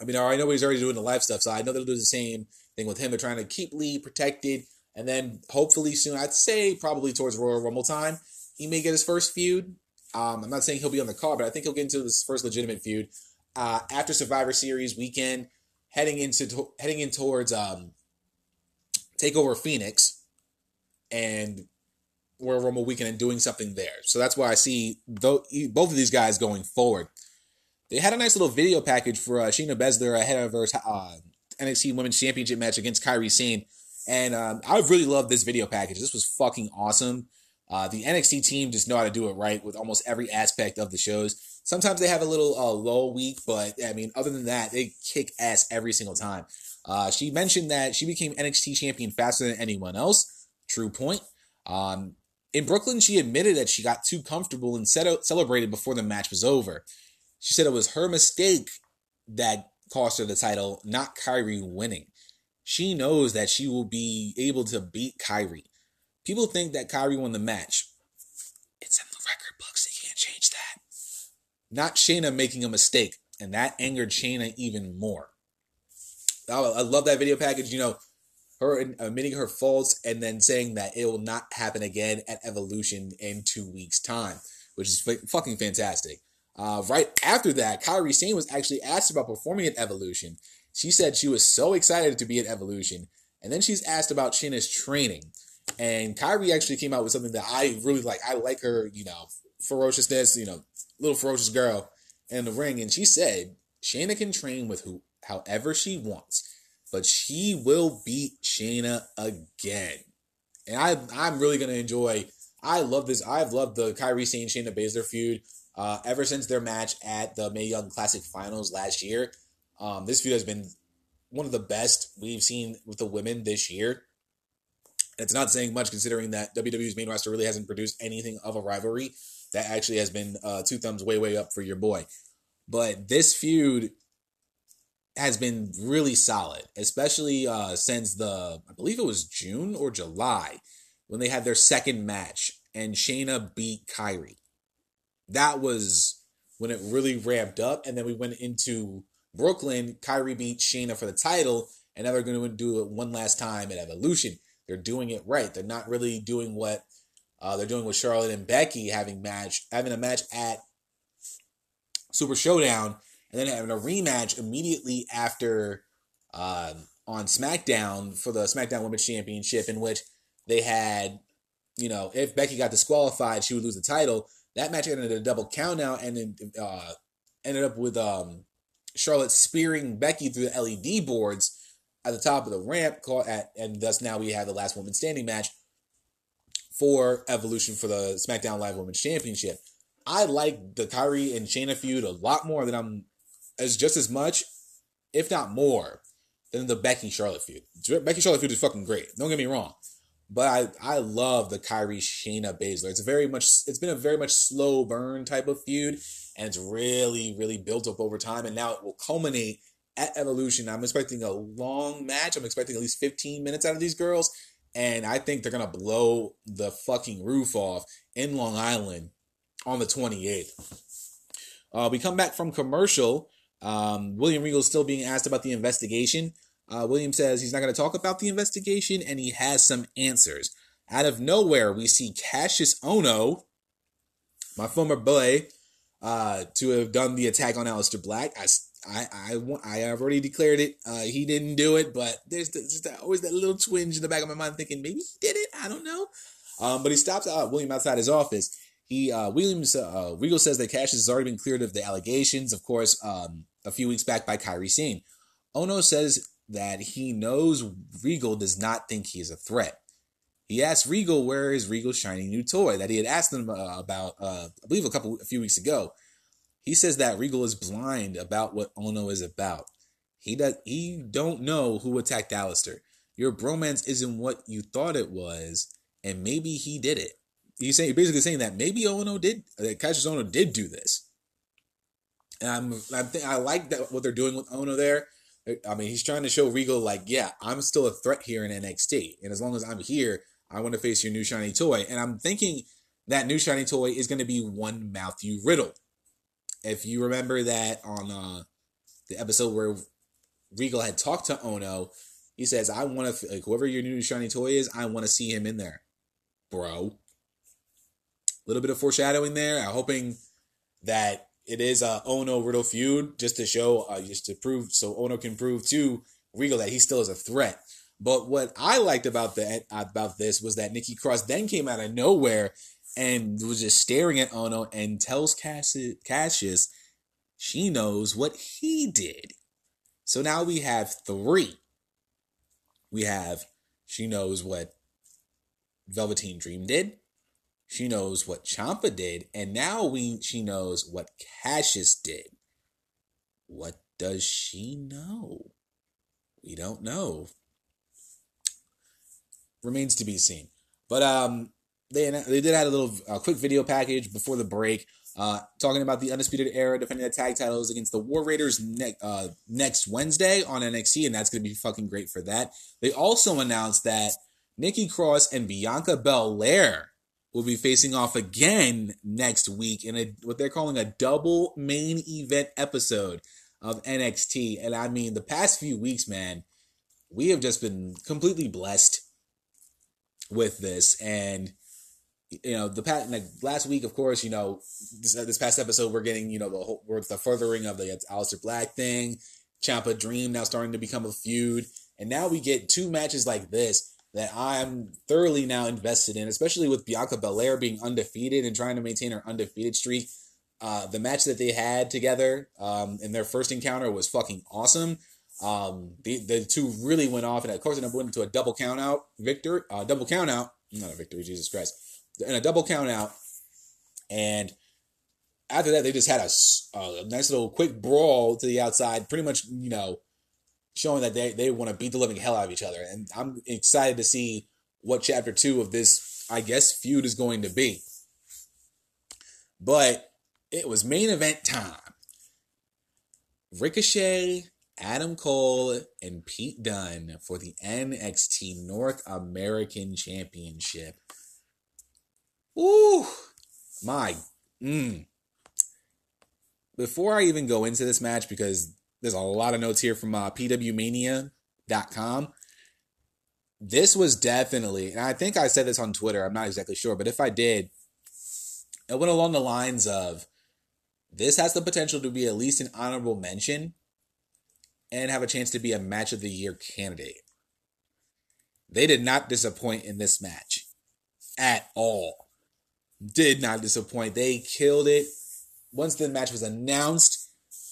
I mean, I know he's already doing the live stuff, so I know they'll do the same thing with him. They're trying to keep Lee protected, and then hopefully soon, I'd say probably towards Royal Rumble time, he may get his first feud. Um, I'm not saying he'll be on the card, but I think he'll get into his first legitimate feud uh, after Survivor Series weekend, heading into to, heading in towards um, Takeover Phoenix, and Royal Rumble weekend and doing something there. So that's why I see both of these guys going forward. They had a nice little video package for uh, Shayna Baszler ahead of her uh, NXT Women's Championship match against Kairi Sane. And um, I really love this video package. This was fucking awesome. Uh, the NXT team just know how to do it right with almost every aspect of the shows. Sometimes they have a little uh, low week, but I mean, other than that, they kick ass every single time. Uh, she mentioned that she became NXT champion faster than anyone else. True point. Um, in Brooklyn, she admitted that she got too comfortable and celebrated before the match was over. She said it was her mistake that cost her the title, not Kairi winning. She knows that she will be able to beat Kairi. People think that Kairi won the match. It's in the record books. They can't change that. Not Shayna making a mistake. And that angered Shayna even more. I love that video package. You know, her admitting her faults and then saying that it will not happen again at Evolution in two weeks' time, which is f- fucking fantastic. Uh, right after that, Kairi Sane was actually asked about performing at Evolution. She said she was so excited to be at Evolution, and then she's asked about Shayna's training. And Kairi actually came out with something that I really like. I like her, you know, ferociousness, you know, little ferocious girl in the ring. And she said Shayna can train with who however she wants, but she will beat Shayna again. And I I'm really gonna enjoy. I love this. I've loved the Kairi Sane Shayna Baszler feud uh, ever since their match at the Mae Young Classic Finals last year. Um, this feud has been one of the best we've seen with the women this year. It's not saying much considering that WWE's main roster really hasn't produced anything of a rivalry. That actually has been uh, two thumbs way, way up for your boy. But this feud has been really solid, especially uh, since the, I believe it was June or July, when they had their second match and Shayna beat Kairi. That was when it really ramped up. And then we went into Brooklyn. Kairi beat Shayna for the title, and now they're going to do it one last time at Evolution. They're doing it right. They're not really doing what uh, they're doing with Charlotte and Becky having match having a match at Super Showdown and then having a rematch immediately after uh, on SmackDown for the SmackDown Women's Championship, in which they had, you know, if Becky got disqualified, she would lose the title. That match ended in a double countout, and then uh, ended up with um, Charlotte spearing Becky through the LED boards at the top of the ramp, at, and thus now we have the last woman standing match for Evolution for the SmackDown Live Women's Championship. I like the Kairi and Shayna feud a lot more than I'm as just as much, if not more, than the Becky Charlotte feud. Becky Charlotte feud is fucking great. Don't get me wrong, But I, I love the Kairi Shayna Baszler. It's very much it's been a very much slow burn type of feud, and it's really really built up over time, and now it will culminate at Evolution. I'm expecting a long match. I'm expecting at least 15 minutes out of these girls, and I think they're gonna blow the fucking roof off in Long Island on the 28th. Uh, we come back from commercial. Um, William Regal is still being asked about the investigation. Uh, William says he's not going to talk about the investigation and he has some answers. Out of nowhere, we see Kassius Ohno, my former boy, uh, to have done the attack on Aleister Black. I, I, I, I have already declared it. Uh, he didn't do it, but there's just that, always that little twinge in the back of my mind thinking maybe he did it. I don't know. Um, but he stops uh, William outside his office. He uh, Williams uh, Regal says that Kassius has already been cleared of the allegations, of course, um, a few weeks back by Kairi Sane. Ohno says that he knows Regal does not think he is a threat. He asks Regal where is Regal's shiny new toy that he had asked him uh, about, uh, I believe, a couple a few weeks ago. He says that Regal is blind about what Ohno is about. He does he don't know who attacked Aleister. Your bromance isn't what you thought it was, and maybe he did it. He's saying basically saying that maybe Ohno did that Kassius Ohno did do this. And I'm I'm th- I like that what they're doing with Ohno there I mean, he's trying to show Regal, like, yeah, I'm still a threat here in NXT. And as long as I'm here, I want to face your new shiny toy. And I'm thinking that new shiny toy is going to be one Matthew Riddle. If you remember that on uh, the episode where Regal had talked to Ohno, he says, I want to, like, whoever your new shiny toy is, I want to see him in there. Bro. Little bit of foreshadowing there. I'm hoping that it is a Ohno Riddle feud just to show, uh, just to prove, so Ohno can prove to Regal that he still is a threat. But what I liked about that about this was that Nikki Cross then came out of nowhere and was just staring at Ohno and tells Kassius she knows what he did. So now we have three. We have she knows what Velveteen Dream did. She knows what Ciampa did, and now we she knows what Kassius did. What does she know? We don't know. Remains to be seen. But um, they they did add a little quick video package before the break, uh, talking about the undisputed era defending the tag titles against the War Raiders ne- uh, next Wednesday on NXT, and that's going to be fucking great for that. They also announced that Nikki Cross and Bianca Belair will be facing off again next week in a what they're calling a double main event episode of NXT. And I mean, the past few weeks, man, we have just been completely blessed with this. And you know, the past like last week, of course, you know, this, this past episode, we're getting you know the whole the furthering of the Aleister Black thing, Ciampa Dream now starting to become a feud, and now we get two matches like this that I'm thoroughly now invested in, especially with Bianca Belair being undefeated and trying to maintain her undefeated streak. Uh, the match that they had together um, in their first encounter was fucking awesome. Um, the, the two really went off, and of course, it went into a double count out victory, uh, double count out, not a victory, Jesus Christ, and a double count out. And after that, they just had a, a nice little quick brawl to the outside, pretty much, you know, showing that they, they want to beat the living hell out of each other. And I'm excited to see what chapter two of this, I guess, feud is going to be. But it was main event time. Ricochet, Adam Cole, and Pete Dunne for the NXT North American Championship. Ooh, my. Mm. Before I even go into this match, because there's a lot of notes here from uh, pwmania.com. This was definitely, and I think I said this on Twitter, I'm not exactly sure, but if I did, it went along the lines of this has the potential to be at least an honorable mention and have a chance to be a match of the year candidate. They did not disappoint in this match at all. Did not disappoint. They killed it. Once the match was announced,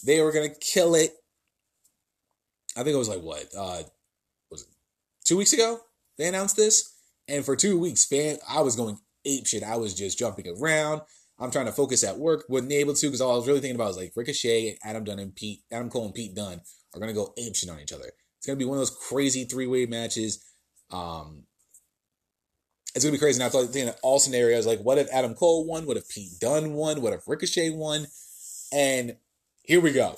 they were gonna kill it. I think it was like what? Uh was it two weeks ago? They announced this. And for two weeks, fan I was going ape shit. I was just jumping around. I'm trying to focus at work. Wasn't able to because all I was really thinking about was like Ricochet, Adam Dunne, and Pete, Adam Cole and Pete Dunne are gonna go ape shit on each other. It's gonna be one of those crazy three way matches. Um, it's gonna be crazy. And I thought thinking of all scenarios, like what if Adam Cole won? What if Pete Dunne won? What if Ricochet won? And here we go.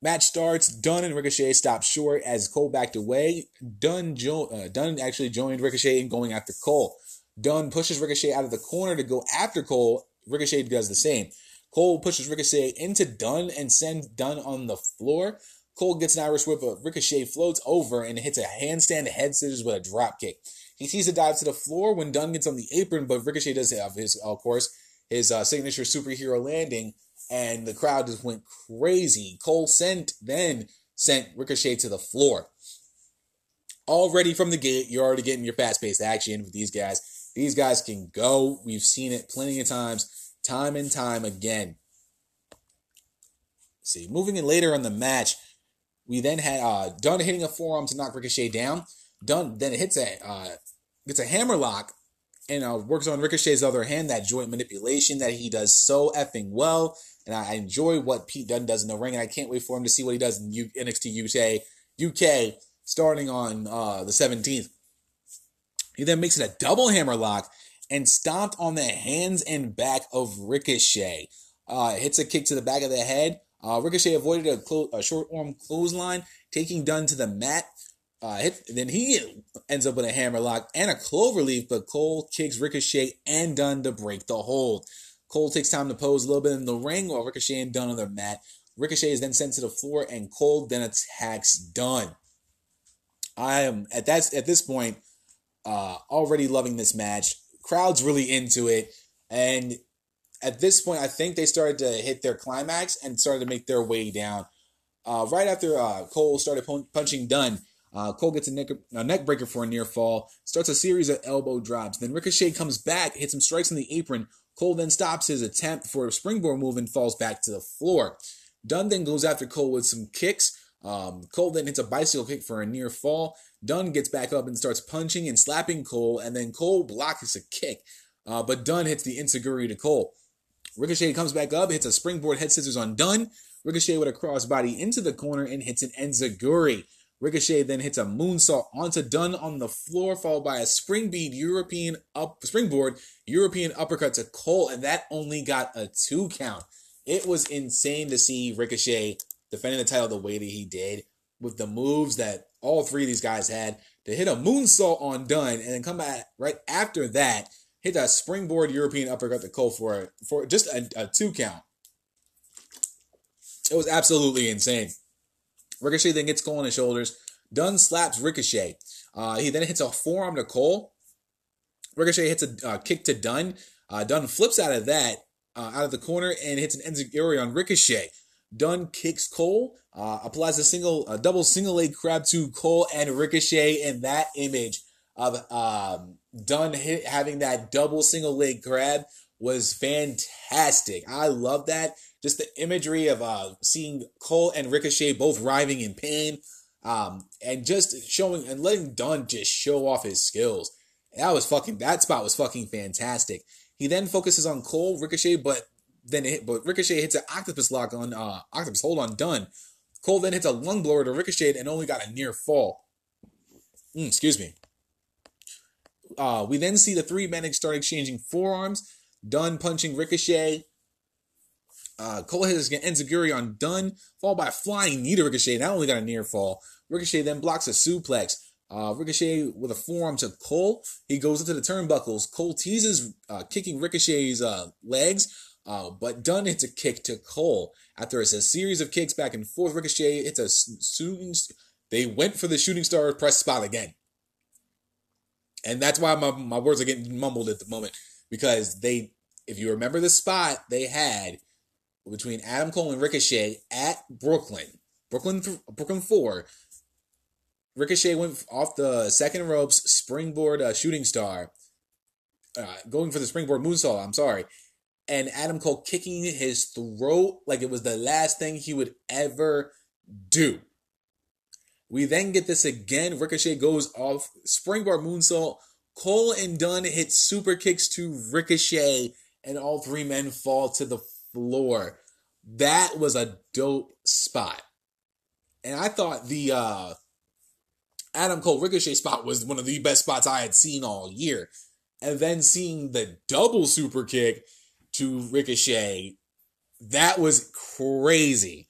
Match starts. Dunne and Ricochet stop short as Cole backed away. Dunne, jo- uh, Dunne actually joined Ricochet in going after Cole. Dunne pushes Ricochet out of the corner to go after Cole. Ricochet does the same. Cole pushes Ricochet into Dunne and sends Dunne on the floor. Cole gets an Irish whip, but Ricochet floats over and hits a handstand head scissors with a drop kick. He sees a dive to the floor when Dunne gets on the apron, but Ricochet does have his, of course, his uh, signature superhero landing, and the crowd just went crazy. Cole sent then sent Ricochet to the floor. Already from the gate, you're already getting your fast-paced action with these guys. These guys can go. We've seen it plenty of times, time and time again. See, moving in later in the match, we then had uh, Dunne hitting a forearm to knock Ricochet down. Dunne then hits a uh, gets a hammerlock and uh, works on Ricochet's other hand. That joint manipulation that he does so effing well, and I enjoy what Pete Dunne does in the ring. And I can't wait for him to see what he does in U- NXT UK UK starting on uh, the seventeenth. He then makes it a double hammer lock and stomped on the hands and back of Ricochet. Uh, hits a kick to the back of the head. Uh, Ricochet avoided a, clo- a short arm clothesline, taking Dunne to the mat. Uh, hit, then he ends up with a hammerlock and a cloverleaf, but Cole kicks Ricochet and Dunne to break the hold. Cole takes time to pose a little bit in the ring while Ricochet and Dunne on their mat. Ricochet is then sent to the floor, and Cole then attacks Dunne. I am at that at this point uh, already loving this match. Crowd's really into it, and at this point, I think they started to hit their climax and started to make their way down. Uh, right after uh, Cole started punching Dunne, uh, Cole gets a neck, a neck breaker for a near fall, starts a series of elbow drops. Then Ricochet comes back, hits him strikes in the apron. Cole then stops his attempt for a springboard move and falls back to the floor. Dunne then goes after Cole with some kicks. Um, Cole then hits a bicycle kick for a near fall. Dunne gets back up and starts punching and slapping Cole, and then Cole blocks a kick. Uh, but Dunne hits the enzuigiri to Cole. Ricochet comes back up, hits a springboard head scissors on Dunne. Ricochet with a crossbody into the corner and hits an enzuigiri. Ricochet then hits a moonsault onto Dunne on the floor, followed by a springboard European up springboard European uppercut to Cole, and that only got a two count. It was insane to see Ricochet defending the title the way that he did, with the moves that all three of these guys had to hit a moonsault on Dunne, and then come back right after that hit that springboard European uppercut to Cole for for just a, a two count. It was absolutely insane. Ricochet then gets Cole on his shoulders. Dunne slaps Ricochet. Uh, he then hits a forearm to Cole. Ricochet hits a uh, kick to Dunne. Uh, Dunne flips out of that, uh, out of the corner, and hits an enzuigiri on Ricochet. Dunne kicks Cole, uh, applies a single, a double single leg crab to Cole and Ricochet, and that image of um, Dunne hit, having that double single leg crab was fantastic. I love that. Just the imagery of uh, seeing Cole and Ricochet both writhing in pain, um, and just showing and letting Dunne just show off his skills. That was fucking. That spot was fucking fantastic. He then focuses on Cole, Ricochet, but then hit, but Ricochet hits an octopus lock on uh, octopus hold on Dunne. Cole then hits a lung blower to Ricochet and only got a near fall. Mm, excuse me. Uh, we then see the three men start exchanging forearms. Dunne punching Ricochet. Uh, Cole hits enzuigiri on Dunne, followed by a flying knee to Ricochet. That only got a near fall. Ricochet then blocks a suplex. Uh, Ricochet with a forearm to Cole. He goes into the turnbuckles. Cole teases uh, kicking Ricochet's uh, legs, uh, but Dunne hits a kick to Cole. After it's a series of kicks back and forth, Ricochet hits a shooting. They went for the shooting star press spot again and that's why my, my words are getting mumbled at the moment because they if you remember the spot they had between Adam Cole and Ricochet at Brooklyn, Brooklyn th- Brooklyn 4 Ricochet went off the second ropes springboard uh, shooting star uh, going for the springboard moonsault, I'm sorry. And Adam Cole kicking his throat like it was the last thing he would ever do. We then get this again. Ricochet goes off springboard moonsault. Cole and Dunne hit super kicks to Ricochet, and all three men fall to the floor. That was a dope spot. And I thought the uh Adam Cole Ricochet spot was one of the best spots I had seen all year. And then seeing the double super kick to Ricochet, that was crazy.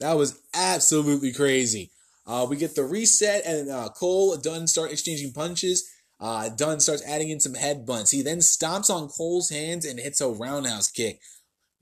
That was absolutely crazy. Uh, we get the reset, and uh, Cole, Dunne start exchanging punches. Uh, Dunne starts adding in some headbutts. He then stomps on Cole's hands and hits a roundhouse kick.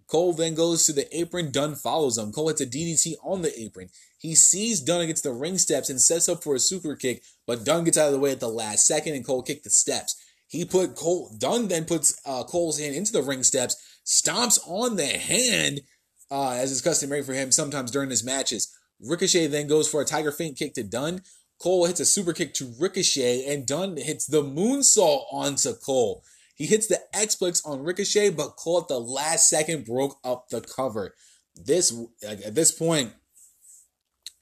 Cole then goes to the apron. Dunne follows him. Cole hits a DDT on the apron. He sees Dunne against the ring steps and sets up for a super kick, but Dunne gets out of the way at the last second and Cole kicked the steps. He put Cole, Dunne then puts uh, Cole's hand into the ring steps, stomps on the hand, uh, as is customary for him sometimes during his matches. Ricochet then goes for a tiger feint kick to Dunne. Cole hits a super kick to Ricochet, and Dunn hits the moonsault onto Cole. He hits the X-Plex on Ricochet, but Cole at the last second broke up the cover. This at this point,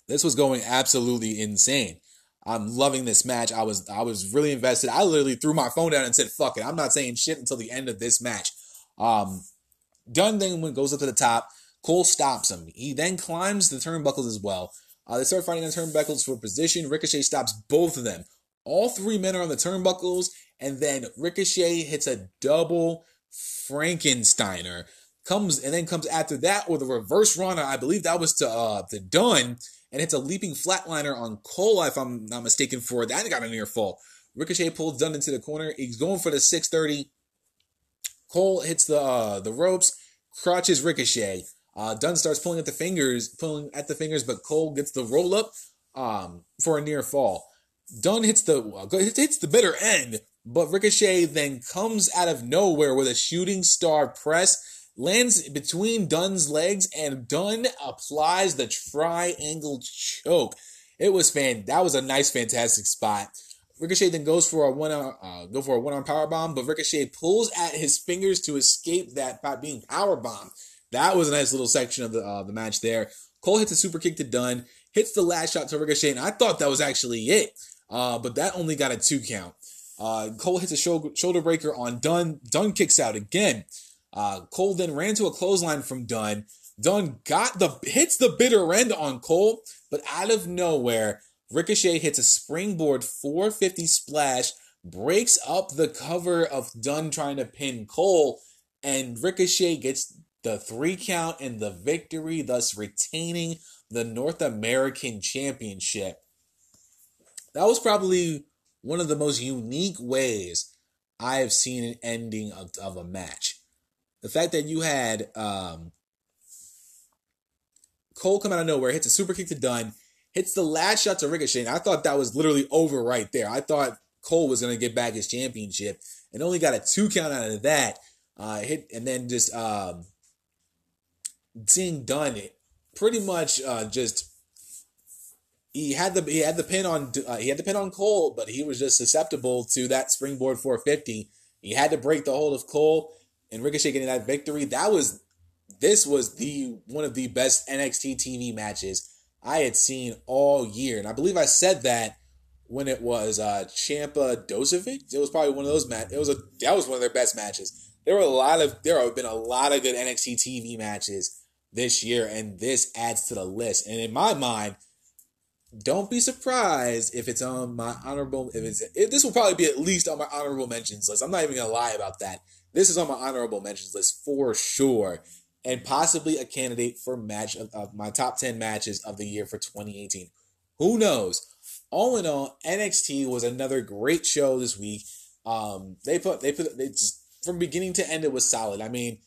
this was going absolutely insane. I'm loving this match. I was I was really invested. I literally threw my phone down and said, "Fuck it." I'm not saying shit until the end of this match. Um, Dunne then goes up to the top. Cole stops him. He then climbs the turnbuckles as well. Uh, they start fighting on turnbuckles for position. Ricochet stops both of them. All three men are on the turnbuckles, and then Ricochet hits a double Frankensteiner. Comes and then comes after that with a reverse rana. I believe that was to uh to Dunne and hits a leaping flatliner on Cole, if I'm not mistaken, for that got a near fall. Ricochet pulls Dunne into the corner. He's going for the 630. Cole hits the uh, the ropes, crotches Ricochet. Uh, Dunne starts pulling at the fingers, pulling at the fingers, but Cole gets the roll up um, for a near fall. Dunne hits the uh, hits the bitter end, but Ricochet then comes out of nowhere with a shooting star press lands between Dunne's legs, and Dunne applies the triangle choke. It was fan. That was a nice, fantastic spot. Ricochet then goes for a one uh, go for a one arm power bomb, but Ricochet pulls at his fingers to escape that by being power bomb. That was a nice little section of the uh, the match there. Cole hits a super kick to Dunne, hits the last shot to Ricochet, and I thought that was actually it, uh, but that only got a two count. Uh, Cole hits a shoulder, breaker on Dunne. Dunne kicks out again. Uh, Cole then ran to a clothesline from Dunne. Dunne got the hits the bitter end on Cole, but out of nowhere, Ricochet hits a springboard 450 splash, breaks up the cover of Dunne trying to pin Cole, and Ricochet gets the three count and the victory, thus retaining the North American Championship. That was probably one of the most unique ways I have seen an ending of, of a match the fact that you had um, Cole come out of nowhere, hits a super kick to Dunne, hits the last shot to Ricochet. And I thought that was literally over right there. I thought Cole was going to get back his championship and only got a two count out of that. Uh, hit and then just um, seeing Dunne it pretty much uh, just he had the he had the pin on uh, he had the pin on Cole, but he was just susceptible to that springboard 450. He had to break the hold of Cole and Ricochet getting that victory, that was this was the one of the best NXT TV matches I had seen all year. And I believe I said that when it was uh Ciampa Dijakovic. It was probably one of those matches. It was a that was one of their best matches. There were a lot of there have been a lot of good NXT TV matches this year, and this adds to the list. And in my mind, don't be surprised if it's on my honorable. If it's this will probably be at least on my honorable mentions list. I'm not even gonna lie about that. This is on my honorable mentions list for sure, and possibly a candidate for match of, of my top 10 matches of the year for 2018. Who knows? All in all, NXT was another great show this week. Um, they put they put they just, from beginning to end it was solid. I mean,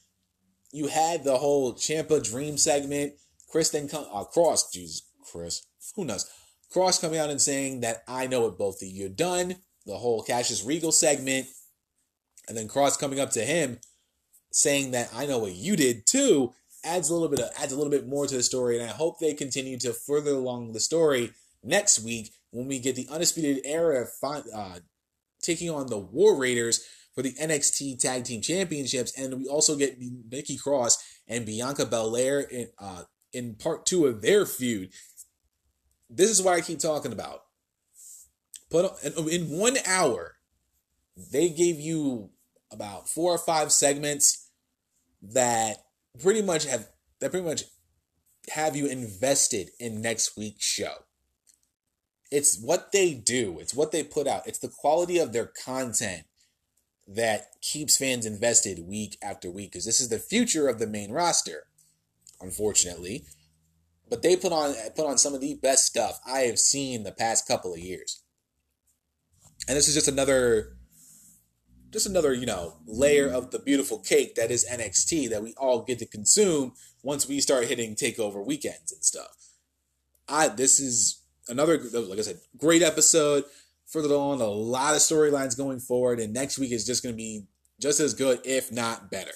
you had the whole Ciampa Dream segment. Chris then come uh, Cross, Jesus Chris, who knows? Cross coming out and saying that I know what both of you are done. The whole Cassius Regal segment. And then Cross coming up to him saying that I know what you did too adds a little bit of, adds a little bit more to the story. And I hope they continue to further along the story next week when we get the Undisputed Era uh, taking on the War Raiders for the NXT Tag Team Championships, and we also get Nikki Cross and Bianca Belair in uh, in part two of their feud. This is why I keep talking about. Put on, um, in one hour, they gave you about four or five segments that pretty much have that pretty much have you invested in next week's show. it's what they do, it's what they put out, it's the quality of their content that keeps fans invested week after week because this is the future of the main roster, unfortunately. But they put on put on some of the best stuff I have seen the past couple of years. And this is just another just another, you know, layer of the beautiful cake that is NXT that we all get to consume once we start hitting takeover weekends and stuff. I this is another like I said, great episode. Further on, a lot of storylines going forward, and next week is just going to be just as good, if not better.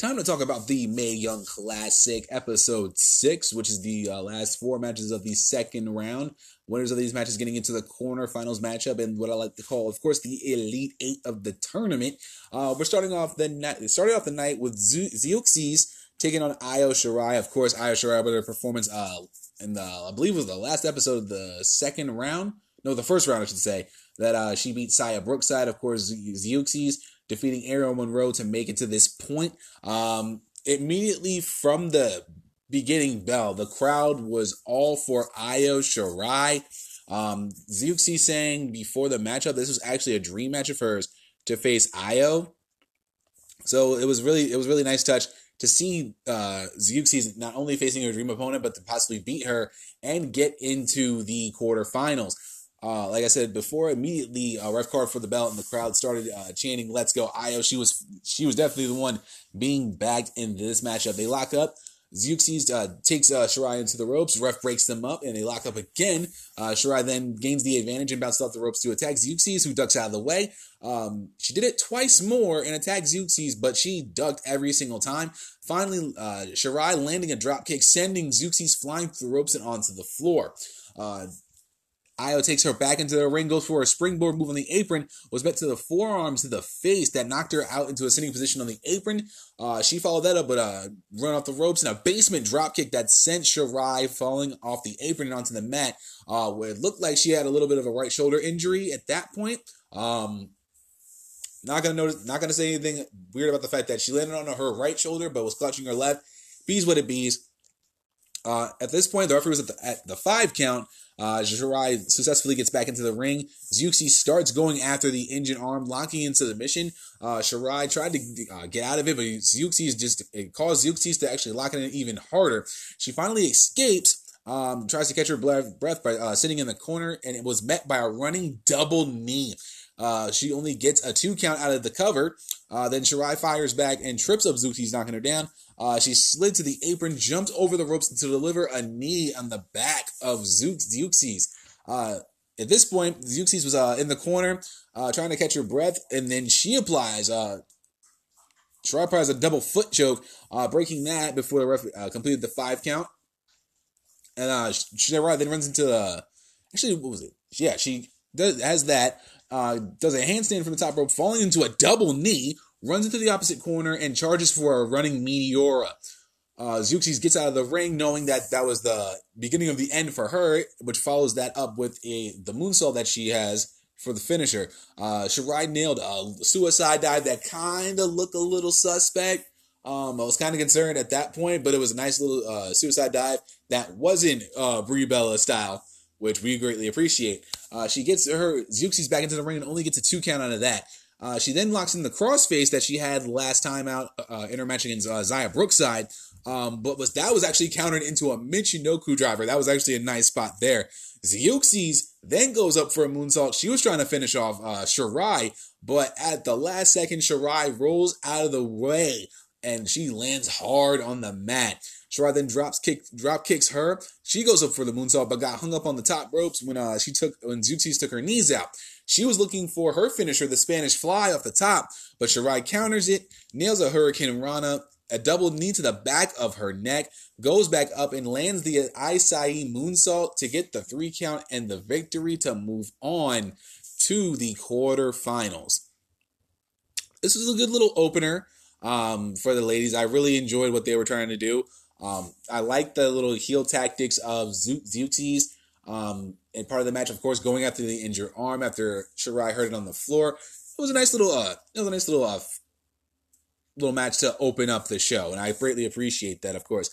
Time to talk about the Mae Young Classic, episode six, which is the uh, last four matches of the second round. Winners of these matches getting into the quarterfinals matchup, and what I like to call, of course, the Elite Eight of the tournament. Uh, we're starting off the night, starting off the night with Zeuxis taking on Io Shirai. Of course, Io Shirai with her performance uh, in the, I believe it was the last episode of the second round. No, the first round, I should say. That uh, she beat Xia Brookside. Of course, Zeuxis defeating Aerial Monroe to make it to this point. Um, immediately from the beginning bell, the crowd was all for Io Shirai. Um, Zeuxis saying before the matchup, this was actually a dream match of hers to face Io. So it was really it was really nice touch to see uh, not only facing her dream opponent, but to possibly beat her and get into the quarterfinals. Uh, like I said before, immediately uh, ref card for the belt, and the crowd started uh, chanting "Let's go, Io!" She was she was definitely the one being bagged in this matchup. They lock up. Zeuxis uh, takes uh, Shirai into the ropes. Ref breaks them up, and they lock up again. Uh, Shirai then gains the advantage and bounces off the ropes to attack Zeuxis, who ducks out of the way. Um, she did it twice more and attacked Zeuxis, but she ducked every single time. Finally, uh, Shirai landing a dropkick, sending Zeuxis flying through the ropes and onto the floor. Uh, Io takes her back into the ring, goes for a springboard move on the apron, was met to the forearms to the face that knocked her out into a sitting position on the apron. Uh, she followed that up with a run off the ropes and a basement drop kick that sent Shirai falling off the apron and onto the mat, uh, where it looked like she had a little bit of a right shoulder injury at that point. Um, not gonna notice, not gonna say anything weird about the fact that she landed on her right shoulder but was clutching her left. Bees what it bees. Uh, at this point, the referee was at the, at the five count. Uh, Shirai successfully gets back into the ring. Zeuxis starts going after the engine arm, locking into the mission. Uh, Shirai tried to uh, get out of it, but Zeuxis just it caused Zeuxis to actually lock it in even harder. She finally escapes. Um, tries to catch her breath by uh, sitting in the corner, and it was met by a running double knee. Uh, she only gets a two count out of the cover. Uh, then Shirai fires back and trips up Zeuxis, knocking her down. Uh, she slid to the apron, jumped over the ropes to deliver a knee on the back of Zeuxis. Uh, at this point, Zeuxis was uh, in the corner uh, trying to catch her breath, and then she applies. Uh, Shirai applies a double foot choke, uh, breaking that before the ref completed the five count. And uh, Shirai then runs into the. Actually, what was it? Yeah, she does has that. Uh, does a handstand from the top rope, falling into a double knee, runs into the opposite corner and charges for a running Meteora. Uh, gets out of the ring knowing that that was the beginning of the end for her, which follows that up with a the moonsault that she has for the finisher. Uh, Shirai nailed a suicide dive that kind of looked a little suspect. Um, I was kind of concerned at that point, but it was a nice little uh, suicide dive that wasn't uh, Brie Bella style, which we greatly appreciate. Uh, she gets her Zeuxis back into the ring and only gets a two count out of that. Uh, she then locks in the crossface that she had last time out uh, in her match against uh, Xia Brookside. Um, but was that was actually countered into a Michinoku driver. That was actually a nice spot there. Zeuxis then goes up for a moonsault. She was trying to finish off uh, Shirai, but at the last second, Shirai rolls out of the way and she lands hard on the mat. Shirai then drops kick, drop kicks her. She goes up for the moonsault, but got hung up on the top ropes when uh, she took when Zeuxis took her knees out. She was looking for her finisher, the Spanish fly off the top, but Shirai counters it, nails a hurricanrana, a double knee to the back of her neck, goes back up and lands the Asai moonsault to get the three count and the victory to move on to the quarterfinals. This was a good little opener um, for the ladies. I really enjoyed what they were trying to do. Um, I like the little heel tactics of Zeuxis. Um, and part of the match, of course, going after the injured arm after Shirai hurt it on the floor. It was a nice little, uh, it was a nice little, uh, little match to open up the show, and I greatly appreciate that. Of course,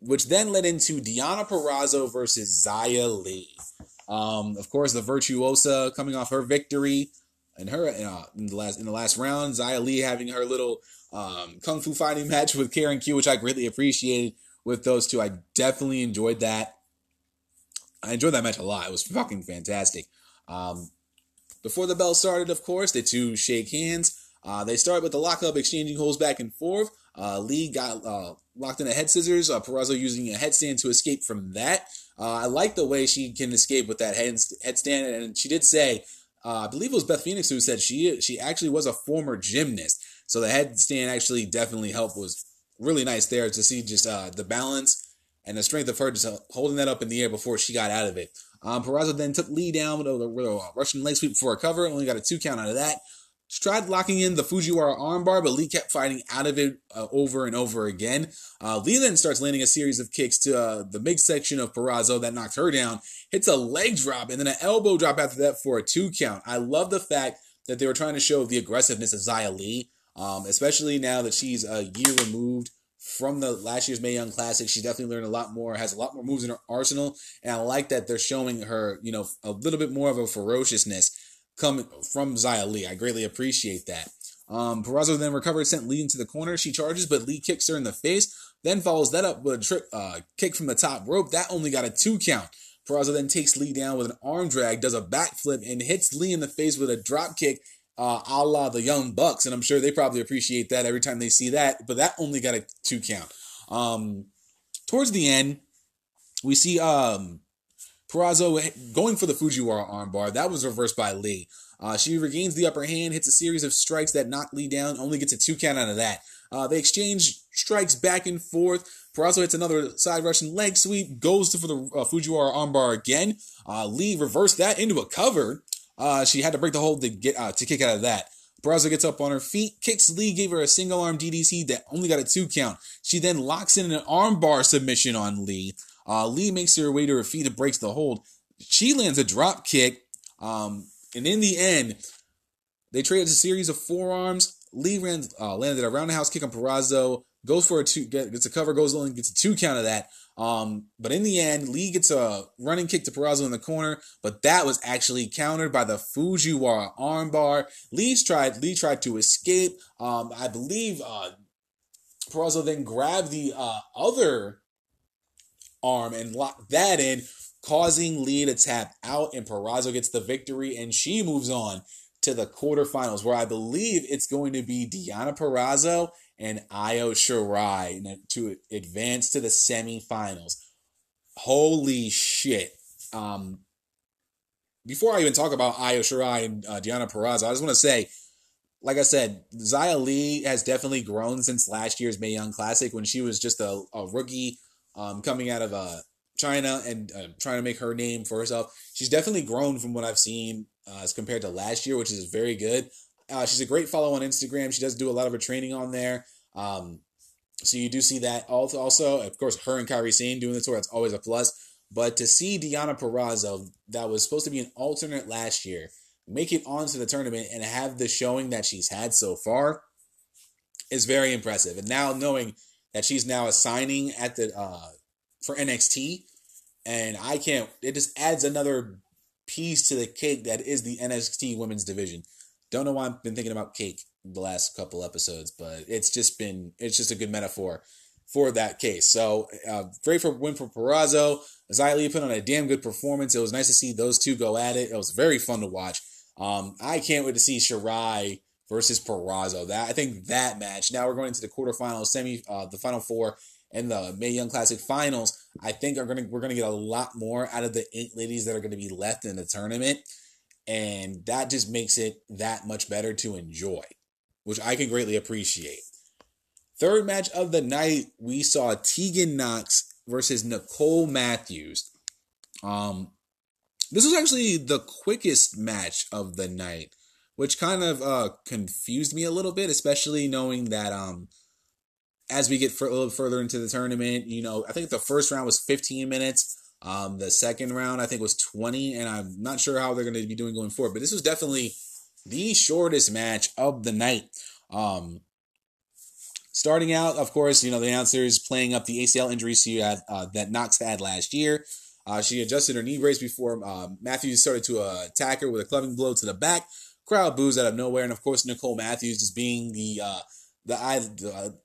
which then led into Deonna Purrazzo versus Xia Li. Um, of course, the virtuosa coming off her victory and her uh, in the last in the last round, Xia Li having her little um, kung fu fighting match with Karen Q, which I greatly appreciated with those two. I definitely enjoyed that. I enjoyed that match a lot. It was fucking fantastic. Um, before the bell started, of course, the two shake hands. Uh, they start with the lockup, exchanging holds back and forth. Uh, Li got uh, locked in a head scissors. Uh, Purrazzo using a headstand to escape from that. Uh, I like the way she can escape with that head headstand, and she did say, uh, I believe it was Beth Phoenix who said she she actually was a former gymnast, so the headstand actually definitely helped. Was really nice there to see just uh, the balance and the strength of her just holding that up in the air before she got out of it. Um, Purrazzo then took Li down with a, with a Russian leg sweep for a cover, only got a two count out of that. She tried locking in the Fujiwara armbar, but Li kept fighting out of it uh, over and over again. Uh, Li then starts landing a series of kicks to uh, the midsection of Purrazzo that knocks her down, hits a leg drop, and then an elbow drop after that for a two count. I love the fact that they were trying to show the aggressiveness of Xia Li, um, especially now that she's a year removed from the last year's Mae Young Classic. She definitely learned a lot more, has a lot more moves in her arsenal, and I like that they're showing her, you know, a little bit more of a ferociousness coming from Xia Li. I greatly appreciate that. Um, Purrazzo then recovers, sent Li into the corner. She charges, but Li kicks her in the face, then follows that up with a trip, uh, kick from the top rope. That only got a two count. Purrazzo then takes Li down with an arm drag, does a backflip, and hits Li in the face with a drop kick, uh, a la the Young Bucks. And I'm sure they probably appreciate that every time they see that, but that only got a two count. Um, towards the end, we see um, Purrazzo going for the Fujiwara armbar. That was reversed by Li. Uh, she regains the upper hand, hits a series of strikes that knock Li down, only gets a two count out of that. Uh, they exchange strikes back and forth. Purrazzo hits another side Russian leg sweep, goes for the uh, Fujiwara armbar again. Uh, Li reversed that into a cover. Uh, she had to break the hold to get uh, to kick out of that. Purrazzo gets up on her feet, kicks Li, gave her a single arm DDT that only got a two count. She then locks in an armbar submission on Li. Uh, Li makes her way to her feet and breaks the hold. She lands a drop kick. Um, and in the end, they traded a series of forearms. Li ran, uh, landed a roundhouse kick on Purrazzo, goes for a two, gets a cover, goes and gets a two count of that. Um, but in the end, Li gets a running kick to Purrazzo in the corner, but that was actually countered by the Fujiwara armbar. Li's tried, Li tried to escape. Um, I believe uh, Purrazzo then grabbed the uh, other arm and locked that in, causing Li to tap out, and Purrazzo gets the victory, and she moves on to the quarterfinals, where I believe it's going to be Deonna Purrazzo and Io Shirai to advance to the semifinals. Holy shit. Um, before I even talk about Io Shirai and uh, Deonna Purrazzo, I just want to say, like I said, Xia Li has definitely grown since last year's Mae Young Classic when she was just a, a rookie um, coming out of uh, China and uh, trying to make her name for herself. She's definitely grown from what I've seen uh, as compared to last year, which is very good. Uh, she's a great follow on Instagram. She does do a lot of her training on there. Um, so you do see that. Also, of course, her and Kairi Sane doing the tour, that's always a plus. But to see Deonna Purrazzo, that was supposed to be an alternate last year, make it onto the tournament and have the showing that she's had so far is very impressive. And now knowing that she's now assigning at the uh, for NXT, and I can't. It just adds another piece to the cake that is the NXT Women's Division. Don't know why I've been thinking about cake the last couple episodes, but it's just been it's just a good metaphor for that case. So uh, great for win for Purrazzo. Xia Li put on a damn good performance. It was nice to see those two go at it. It was very fun to watch. Um, I can't wait to see Shirai versus Purrazzo. That I think that match. Now we're going into the quarterfinals, semi, uh, the final four, and the Mae Young Classic finals. I think are gonna we're gonna get a lot more out of the eight ladies that are gonna be left in the tournament, and that just makes it that much better to enjoy, which I can greatly appreciate. Third match of the night, we saw Tegan Nox versus Nicole Matthews. Um, this was actually the quickest match of the night which kind of uh, confused me a little bit, especially knowing that um, as we get a little further into the tournament, you know, I think the first round was 15 minutes. Um, the second round, I think, was 20, and I'm not sure how they're going to be doing going forward, but this was definitely the shortest match of the night. Um, Starting out, of course, you know, the announcers playing up the ACL injury she had, uh, that Nox had last year. Uh, she adjusted her knee brace before uh, Matthews started to uh, attack her with a clubbing blow to the back. Crowd boos out of nowhere, and of course Nicole Matthews just being the uh, the the,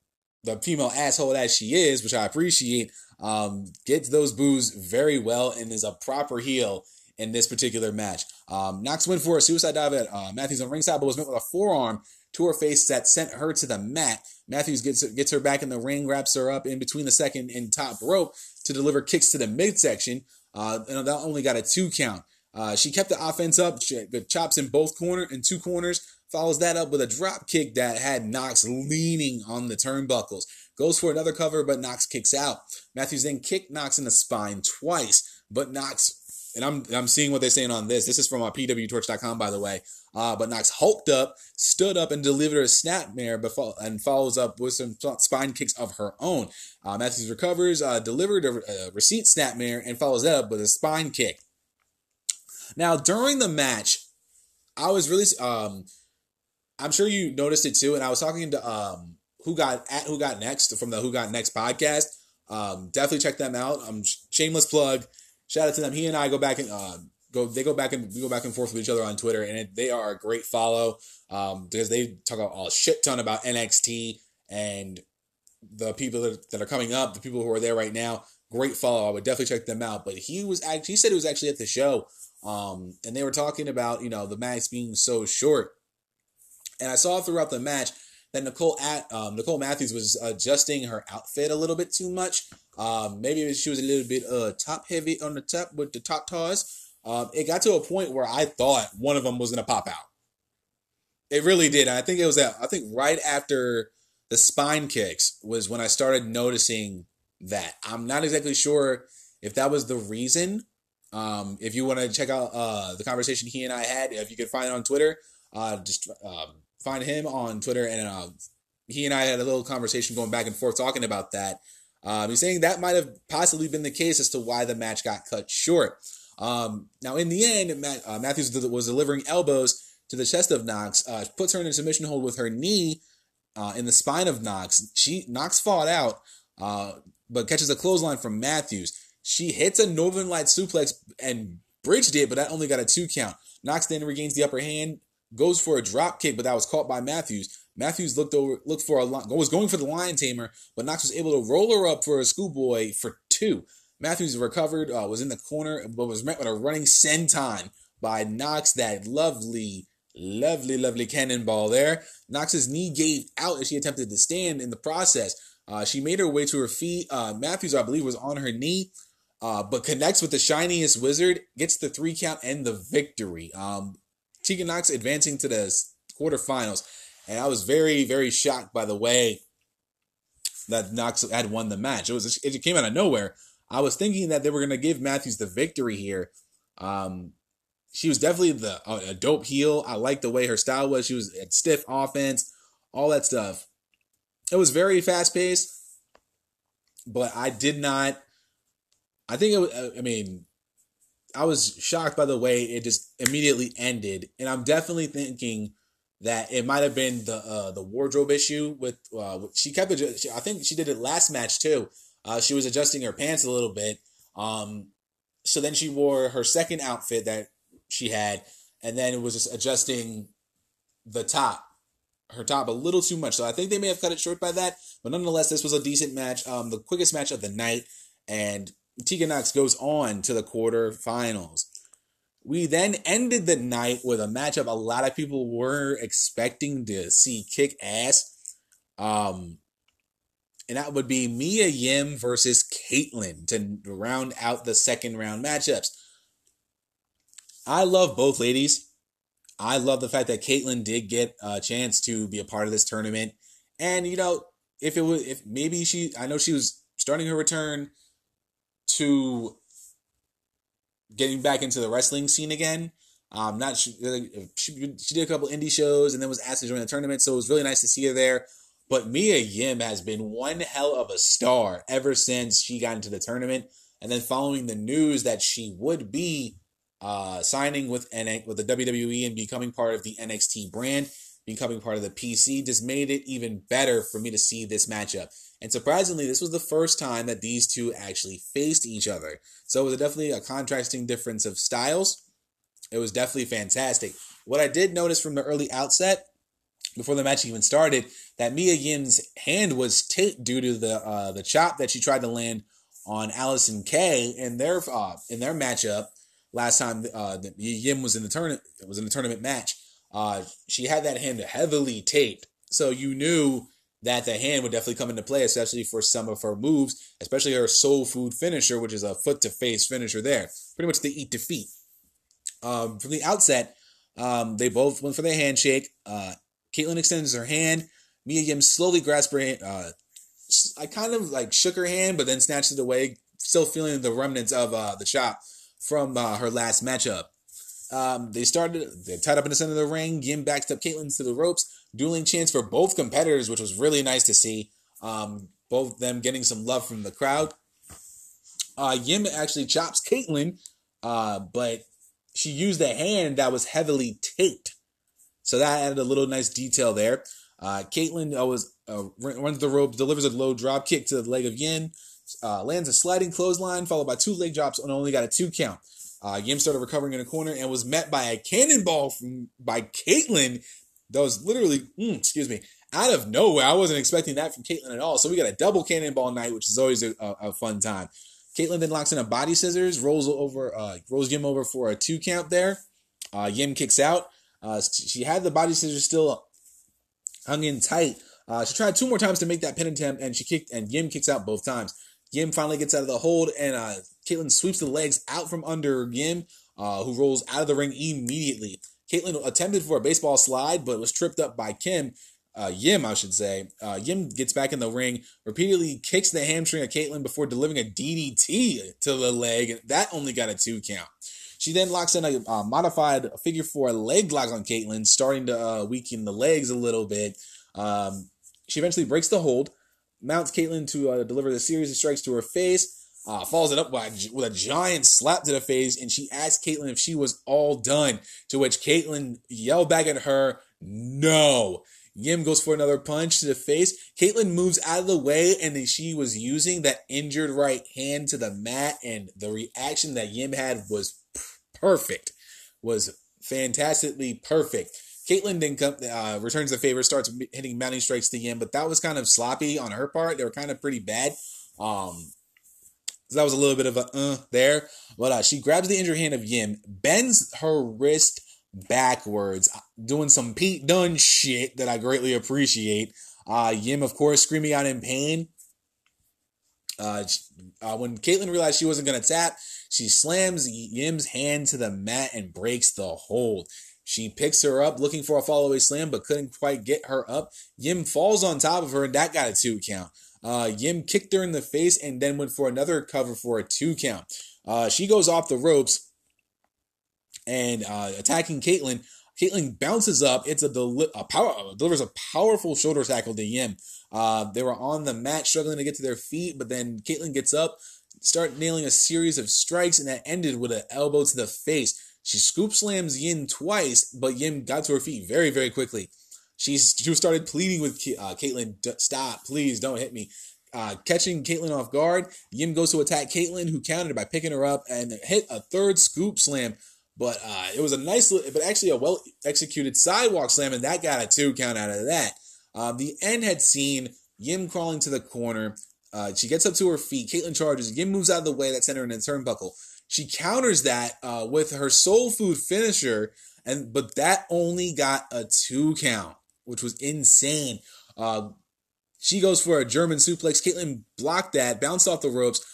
the female asshole that she is, which I appreciate, um, gets those boos very well and is a proper heel in this particular match. Um, Nox went for a suicide dive at uh, Matthews on ringside, but was met with a forearm to her face that sent her to the mat. Matthews gets gets her back in the ring, wraps her up in between the second and top rope to deliver kicks to the midsection. Uh, and that only got a two count. Uh, she kept the offense up, good chops in both corner in two corners. Follows that up with a drop kick that had Nox leaning on the turnbuckles. Goes for another cover, but Nox kicks out. Matthews then kicked Nox in the spine twice, but Nox and I'm I'm seeing what they're saying on this. This is from our pwtorch.com, by the way. Uh, but Nox hulked up, stood up, and delivered a snapmare, before, and follows up with some spine kicks of her own. Uh, Matthews recovers, uh, delivered a, a receipt snapmare, and follows that up with a spine kick. Now, during the match, I was really, um, I'm sure you noticed it too, and I was talking to um, who got at who got next from the Who Got Next podcast. Um, definitely check them out. Um, shameless plug shout out to them. He and I go back and uh, go. They go back and we go back and forth with each other on Twitter, and it, they are a great follow um, because they talk a shit ton about NXT and the people that, that are coming up, the people who are there right now. Great follow. I would definitely check them out. But he was actually he said he was actually at the show, um, and they were talking about you know the match being so short, and I saw throughout the match that Nicole at um, Nicole Matthews was adjusting her outfit a little bit too much. Um, maybe she was a little bit uh top heavy on the top with the top toes. Um, it got to a point where I thought one of them was gonna pop out. It really did. I think it was that. I think right after the spine kicks was when I started noticing that. I'm not exactly sure if that was the reason. Um, if you want to check out uh, the conversation he and I had, if you could find it on Twitter, uh, just um, find him on Twitter, and uh, he and I had a little conversation going back and forth talking about that. Um, he's saying that might have possibly been the case as to why the match got cut short. Um, now, in the end, Matt, uh, Matthews was delivering elbows to the chest of Nox, uh, puts her in a submission hold with her knee uh, in the spine of Nox. She Nox fought out, uh, but catches a clothesline from Matthews. She hits a Northern Light suplex and bridged it, but that only got a two count. Nox then regains the upper hand, goes for a drop kick, but that was caught by Matthews. Matthews looked over, looked for a was going for the lion tamer, but Nox was able to roll her up for a schoolboy for two. Matthews recovered, uh, was in the corner, but was met with a running senton by Nox. That lovely, lovely, lovely cannonball there. Nox's knee gave out as she attempted to stand. In the process, uh, she made her way to her feet. Uh, Matthews, I believe, was on her knee. Uh, but connects with the shining wizard, gets the three count and the victory. Um, Tegan Nox advancing to the quarterfinals. And I was very, very shocked by the way that Nox had won the match. It was it came out of nowhere. I was thinking that they were going to give Matthews the victory here. Um, she was definitely the a dope heel. I liked the way her style was. She was at stiff offense, all that stuff. It was very fast paced, but I did not. I think it. I mean, I was shocked by the way it just immediately ended, and I'm definitely thinking that it might have been the uh, the wardrobe issue with uh, she kept it. I think she did it last match too. Uh, she was adjusting her pants a little bit. Um, so then she wore her second outfit that she had, and then it was just adjusting the top, her top a little too much. So I think they may have cut it short by that. But nonetheless, this was a decent match, um, the quickest match of the night, and Tegan Nox goes on to the quarterfinals. We then ended the night with a matchup a lot of people were expecting to see kick ass. Um, and that would be Mia Yim versus Kaitlyn to round out the second round matchups. I love both ladies. I love the fact that Kaitlyn did get a chance to be a part of this tournament. And you know, if it was if maybe she I know she was starting her return to getting back into the wrestling scene again. Um, not she, she, she did a couple indie shows and then was asked to join the tournament, so it was really nice to see her there. But Mia Yim has been one hell of a star ever since she got into the tournament, and then following the news that she would be uh, signing with N- with the WWE and becoming part of the NXT brand. becoming part of the PC just made it even better for me to see this matchup. And surprisingly, this was the first time that these two actually faced each other. So it was definitely a contrasting difference of styles. It was definitely fantastic. What I did notice from the early outset, before the match even started, that Mia Yim's hand was taped due to the uh, the chop that she tried to land on Allysin Kay in their uh, in their matchup last time uh, that Yim was in the tournament. Was in the tournament match. Uh, she had that hand heavily taped, so you knew that the hand would definitely come into play, especially for some of her moves, especially her soul food finisher, which is a foot to face finisher. There, pretty much the eat defeat. Um, from the outset, um, they both went for the handshake. Uh, Kaitlyn extends her hand. Mia Yim slowly grasps her hand. Uh, I kind of like shook her hand, but then snatched it away, still feeling the remnants of uh, the chop from uh, her last matchup. Um, they started, they tied up in the center of the ring. Yim backed up Kaitlyn to the ropes. Dueling chants for both competitors, which was really nice to see. Um, both them getting some love from the crowd. Uh, Yim actually chops Kaitlyn, uh, but she used a hand that was heavily taped. So that added a little nice detail there. Uh, Kaitlyn uh, was uh, runs the rope, delivers a low drop kick to the leg of Yim, uh, lands a sliding clothesline, followed by two leg drops, and only got a two count. Uh, Yim started recovering in a corner and was met by a cannonball from by Kaitlyn. That was literally, mm, excuse me, out of nowhere. I wasn't expecting that from Kaitlyn at all. So we got a double cannonball night, which is always a, a, fun time. Kaitlyn then locks in a body scissors, rolls over, uh, rolls Yim over for a two count there. Uh, Yim kicks out. Uh, she had the body scissors still hung in tight. Uh, she tried two more times to make that pin attempt, and she kicked, and Yim kicks out both times. Yim finally gets out of the hold, and uh, Kaitlyn sweeps the legs out from under Yim, uh, who rolls out of the ring immediately. Kaitlyn attempted for a baseball slide, but was tripped up by Kim. Uh, Yim, I should say. Uh, Yim gets back in the ring, repeatedly kicks the hamstring of Kaitlyn before delivering a DDT to the leg. That only got a two count. She then locks in a uh, modified figure four leg lock on Kaitlyn, starting to uh, weaken the legs a little bit. Um, she eventually breaks the hold, mounts Kaitlyn to uh, deliver the series of strikes to her face, uh, follows it up by, with a giant slap to the face, and she asks Kaitlyn if she was all done. To which Kaitlyn yelled back at her, "No." Yim goes for another punch to the face. Kaitlyn moves out of the way, and then she was using that injured right hand to the mat, and the reaction that Yim had was perfect. Was fantastically perfect. Kaitlyn then come, uh, returns the favor, starts hitting mounting strikes to Yim, but that was kind of sloppy on her part. They were kind of pretty bad. Um, so that was a little bit of a uh there. But uh, she grabs the injured hand of Yim, bends her wrist backwards, uh, doing some Pete Dunne shit that I greatly appreciate. Uh, Yim, of course, screaming out in pain. Uh, uh, when Kaitlyn realized she wasn't going to tap, she slams Yim's hand to the mat and breaks the hold. She picks her up looking for a follow slam, but couldn't quite get her up. Yim falls on top of her, and that got a two count. Uh, Yim kicked her in the face and then went for another cover for a two count. Uh, she goes off the ropes and uh, attacking Kaitlyn. Kaitlyn bounces up. It's a, deli- a power delivers a powerful shoulder tackle to Yim. Uh, they were on the mat struggling to get to their feet, but then Kaitlyn gets up, start nailing a series of strikes, and that ended with an elbow to the face. She scoop slams Yim twice, but Yim got to her feet very, very quickly. She's, she started pleading with uh, Kaitlyn, stop, please don't hit me. Uh, catching Kaitlyn off guard, Yim goes to attack Kaitlyn, who countered by picking her up and hit a third scoop slam. But uh, it was a nice, but actually a well executed sidewalk slam, and that got a two count out of that. Um, the end had seen Yim crawling to the corner. Uh, she gets up to her feet. Kaitlyn charges. Yim moves out of the way. That sent her in a turnbuckle. She counters that uh, with her soul food finisher, and but that only got a two count which was insane. Uh, she goes for a German suplex. Kaitlyn blocked that, bounced off the ropes,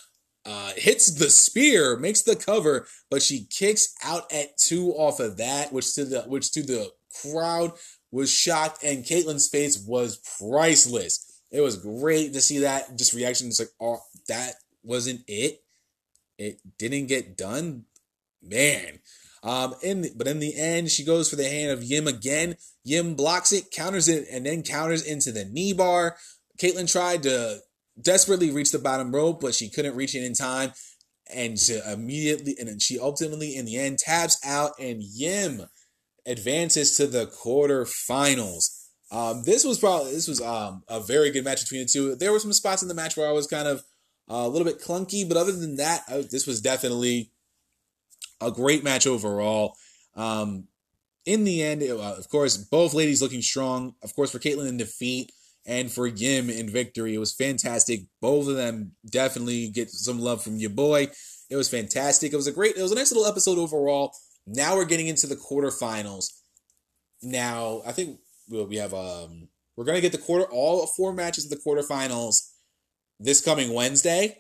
uh, hits the spear, makes the cover, but she kicks out at two off of that, which to the which to the crowd was shocked, and Kaitlyn's face was priceless. It was great to see that. Just reaction, it's like, oh, that wasn't it. It didn't get done. Man, um, in the, but in the end, she goes for the hand of Yim again. Yim blocks it, counters it, and then counters into the knee bar. Kaitlyn tried to desperately reach the bottom rope, but she couldn't reach it in time. And she immediately, and then she ultimately, in the end, taps out, and Yim advances to the quarterfinals. Um, this was probably this was um, a very good match between the two. There were some spots in the match where I was kind of uh, a little bit clunky, but other than that, I, this was definitely a great match overall. Um, in the end, it, uh, of course, both ladies looking strong. Of course, for Kaitlyn in defeat and for Yim in victory, it was fantastic. Both of them definitely get some love from your boy. It was fantastic. It was a great, it was a nice little episode overall. Now we're getting into the quarterfinals. Now, I think we have um we're gonna get the quarter all four matches of the quarterfinals this coming Wednesday,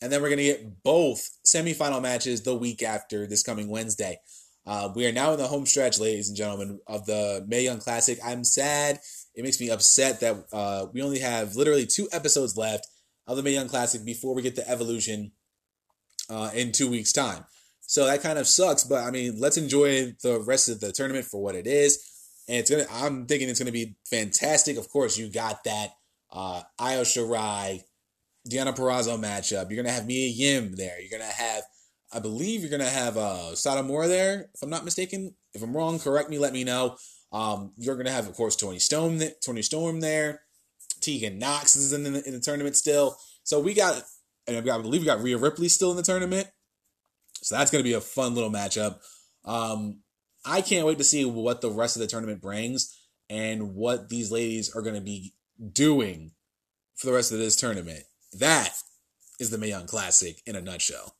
and then we're gonna get both semifinal matches the week after this coming Wednesday. Uh, we are now in the home stretch, ladies and gentlemen, of the Mae Young Classic. I'm sad. It makes me upset that uh, we only have literally two episodes left of the Mae Young Classic before we get the Evolution uh, in two weeks' time. So that kind of sucks. But I mean, let's enjoy the rest of the tournament for what it is and it's gonna. I'm thinking it's gonna be fantastic. Of course, you got that uh, Io Shirai, Deonna Purrazzo matchup. You're gonna have Mia Yim there. You're gonna have, I believe, you're gonna have uh, Moore there. If I'm not mistaken. If I'm wrong, correct me. Let me know. Um, you're gonna have, of course, Toni Storm. Toni Storm there. Tegan Nox is in the, in the tournament still. So we got, and I believe we got Rhea Ripley still in the tournament. So that's gonna be a fun little matchup. Um, I can't wait to see what the rest of the tournament brings and what these ladies are to be doing for the rest of this tournament. That is the Mae Young Classic in a nutshell.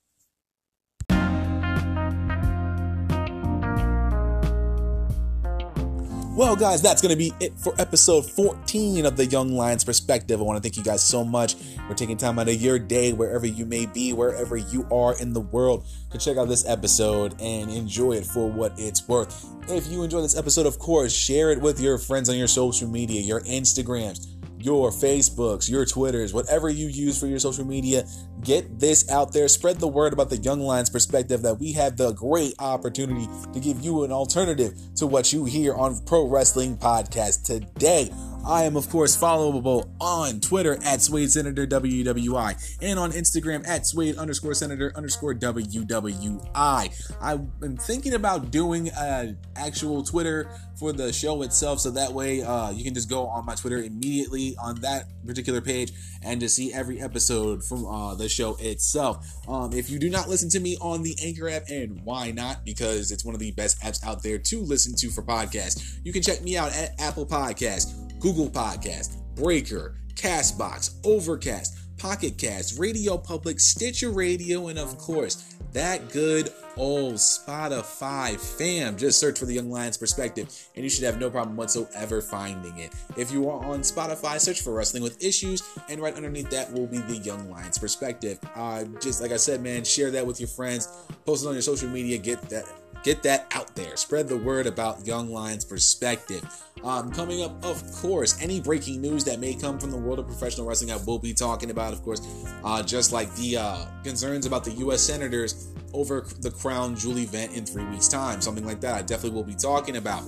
Well, guys, that's going to be it for episode 14 of the Young Lions Perspective. I want to thank you guys so much for taking time out of your day, wherever you may be, wherever you are in the world, to check out this episode and enjoy it for what it's worth. If you enjoy this episode, of course, share it with your friends on your social media, your Instagrams your Facebooks, your Twitters, whatever you use for your social media. Get this out there. Spread the word about the Young Lions perspective that we have the great opportunity to give you an alternative to what you hear on Pro Wrestling Podcast today. I am, of course, followable on Twitter at Suede Senator WWI and on Instagram at Suede underscore Senator underscore WWI. I've been thinking about doing an actual Twitter for the show itself, so that way uh, you can just go on my Twitter immediately on that particular page and to see every episode from uh, the show itself. Um, if you do not listen to me on the Anchor app, and why not? Because it's one of the best apps out there to listen to for podcasts. You can check me out at Apple Podcasts. Google Podcast, Breaker, Castbox, Overcast, Pocket Cast, Radio Public, Stitcher Radio, and of course, that good old Spotify fam. Just search for the Young Lions Perspective, and you should have no problem whatsoever finding it. If you are on Spotify, search for Wrestling with Issues, and right underneath that will be the Young Lions Perspective. Uh, just like I said, man, share that with your friends, post it on your social media, get that get that out there. Spread the word about Young Lions perspective. Um, coming up, of course, any breaking news that may come from the world of professional wrestling, I will be talking about, of course, uh, just like the uh, concerns about the U.S. Senators over the Crown Jewel event in three weeks' time, something like that. I definitely will be talking about.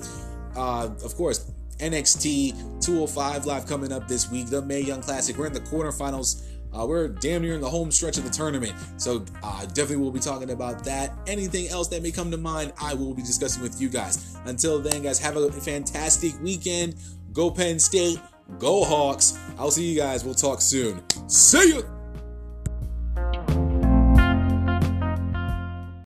Uh, of course, NXT 205 Live coming up this week, the Mae Young Classic. We're in the quarterfinals uh, we're damn near in the home stretch of the tournament, so uh, definitely we'll be talking about that. Anything else that may come to mind, I will be discussing with you guys. Until then, guys, have a fantastic weekend. Go Penn State, go Hawks. I'll see you guys. We'll talk soon. See you.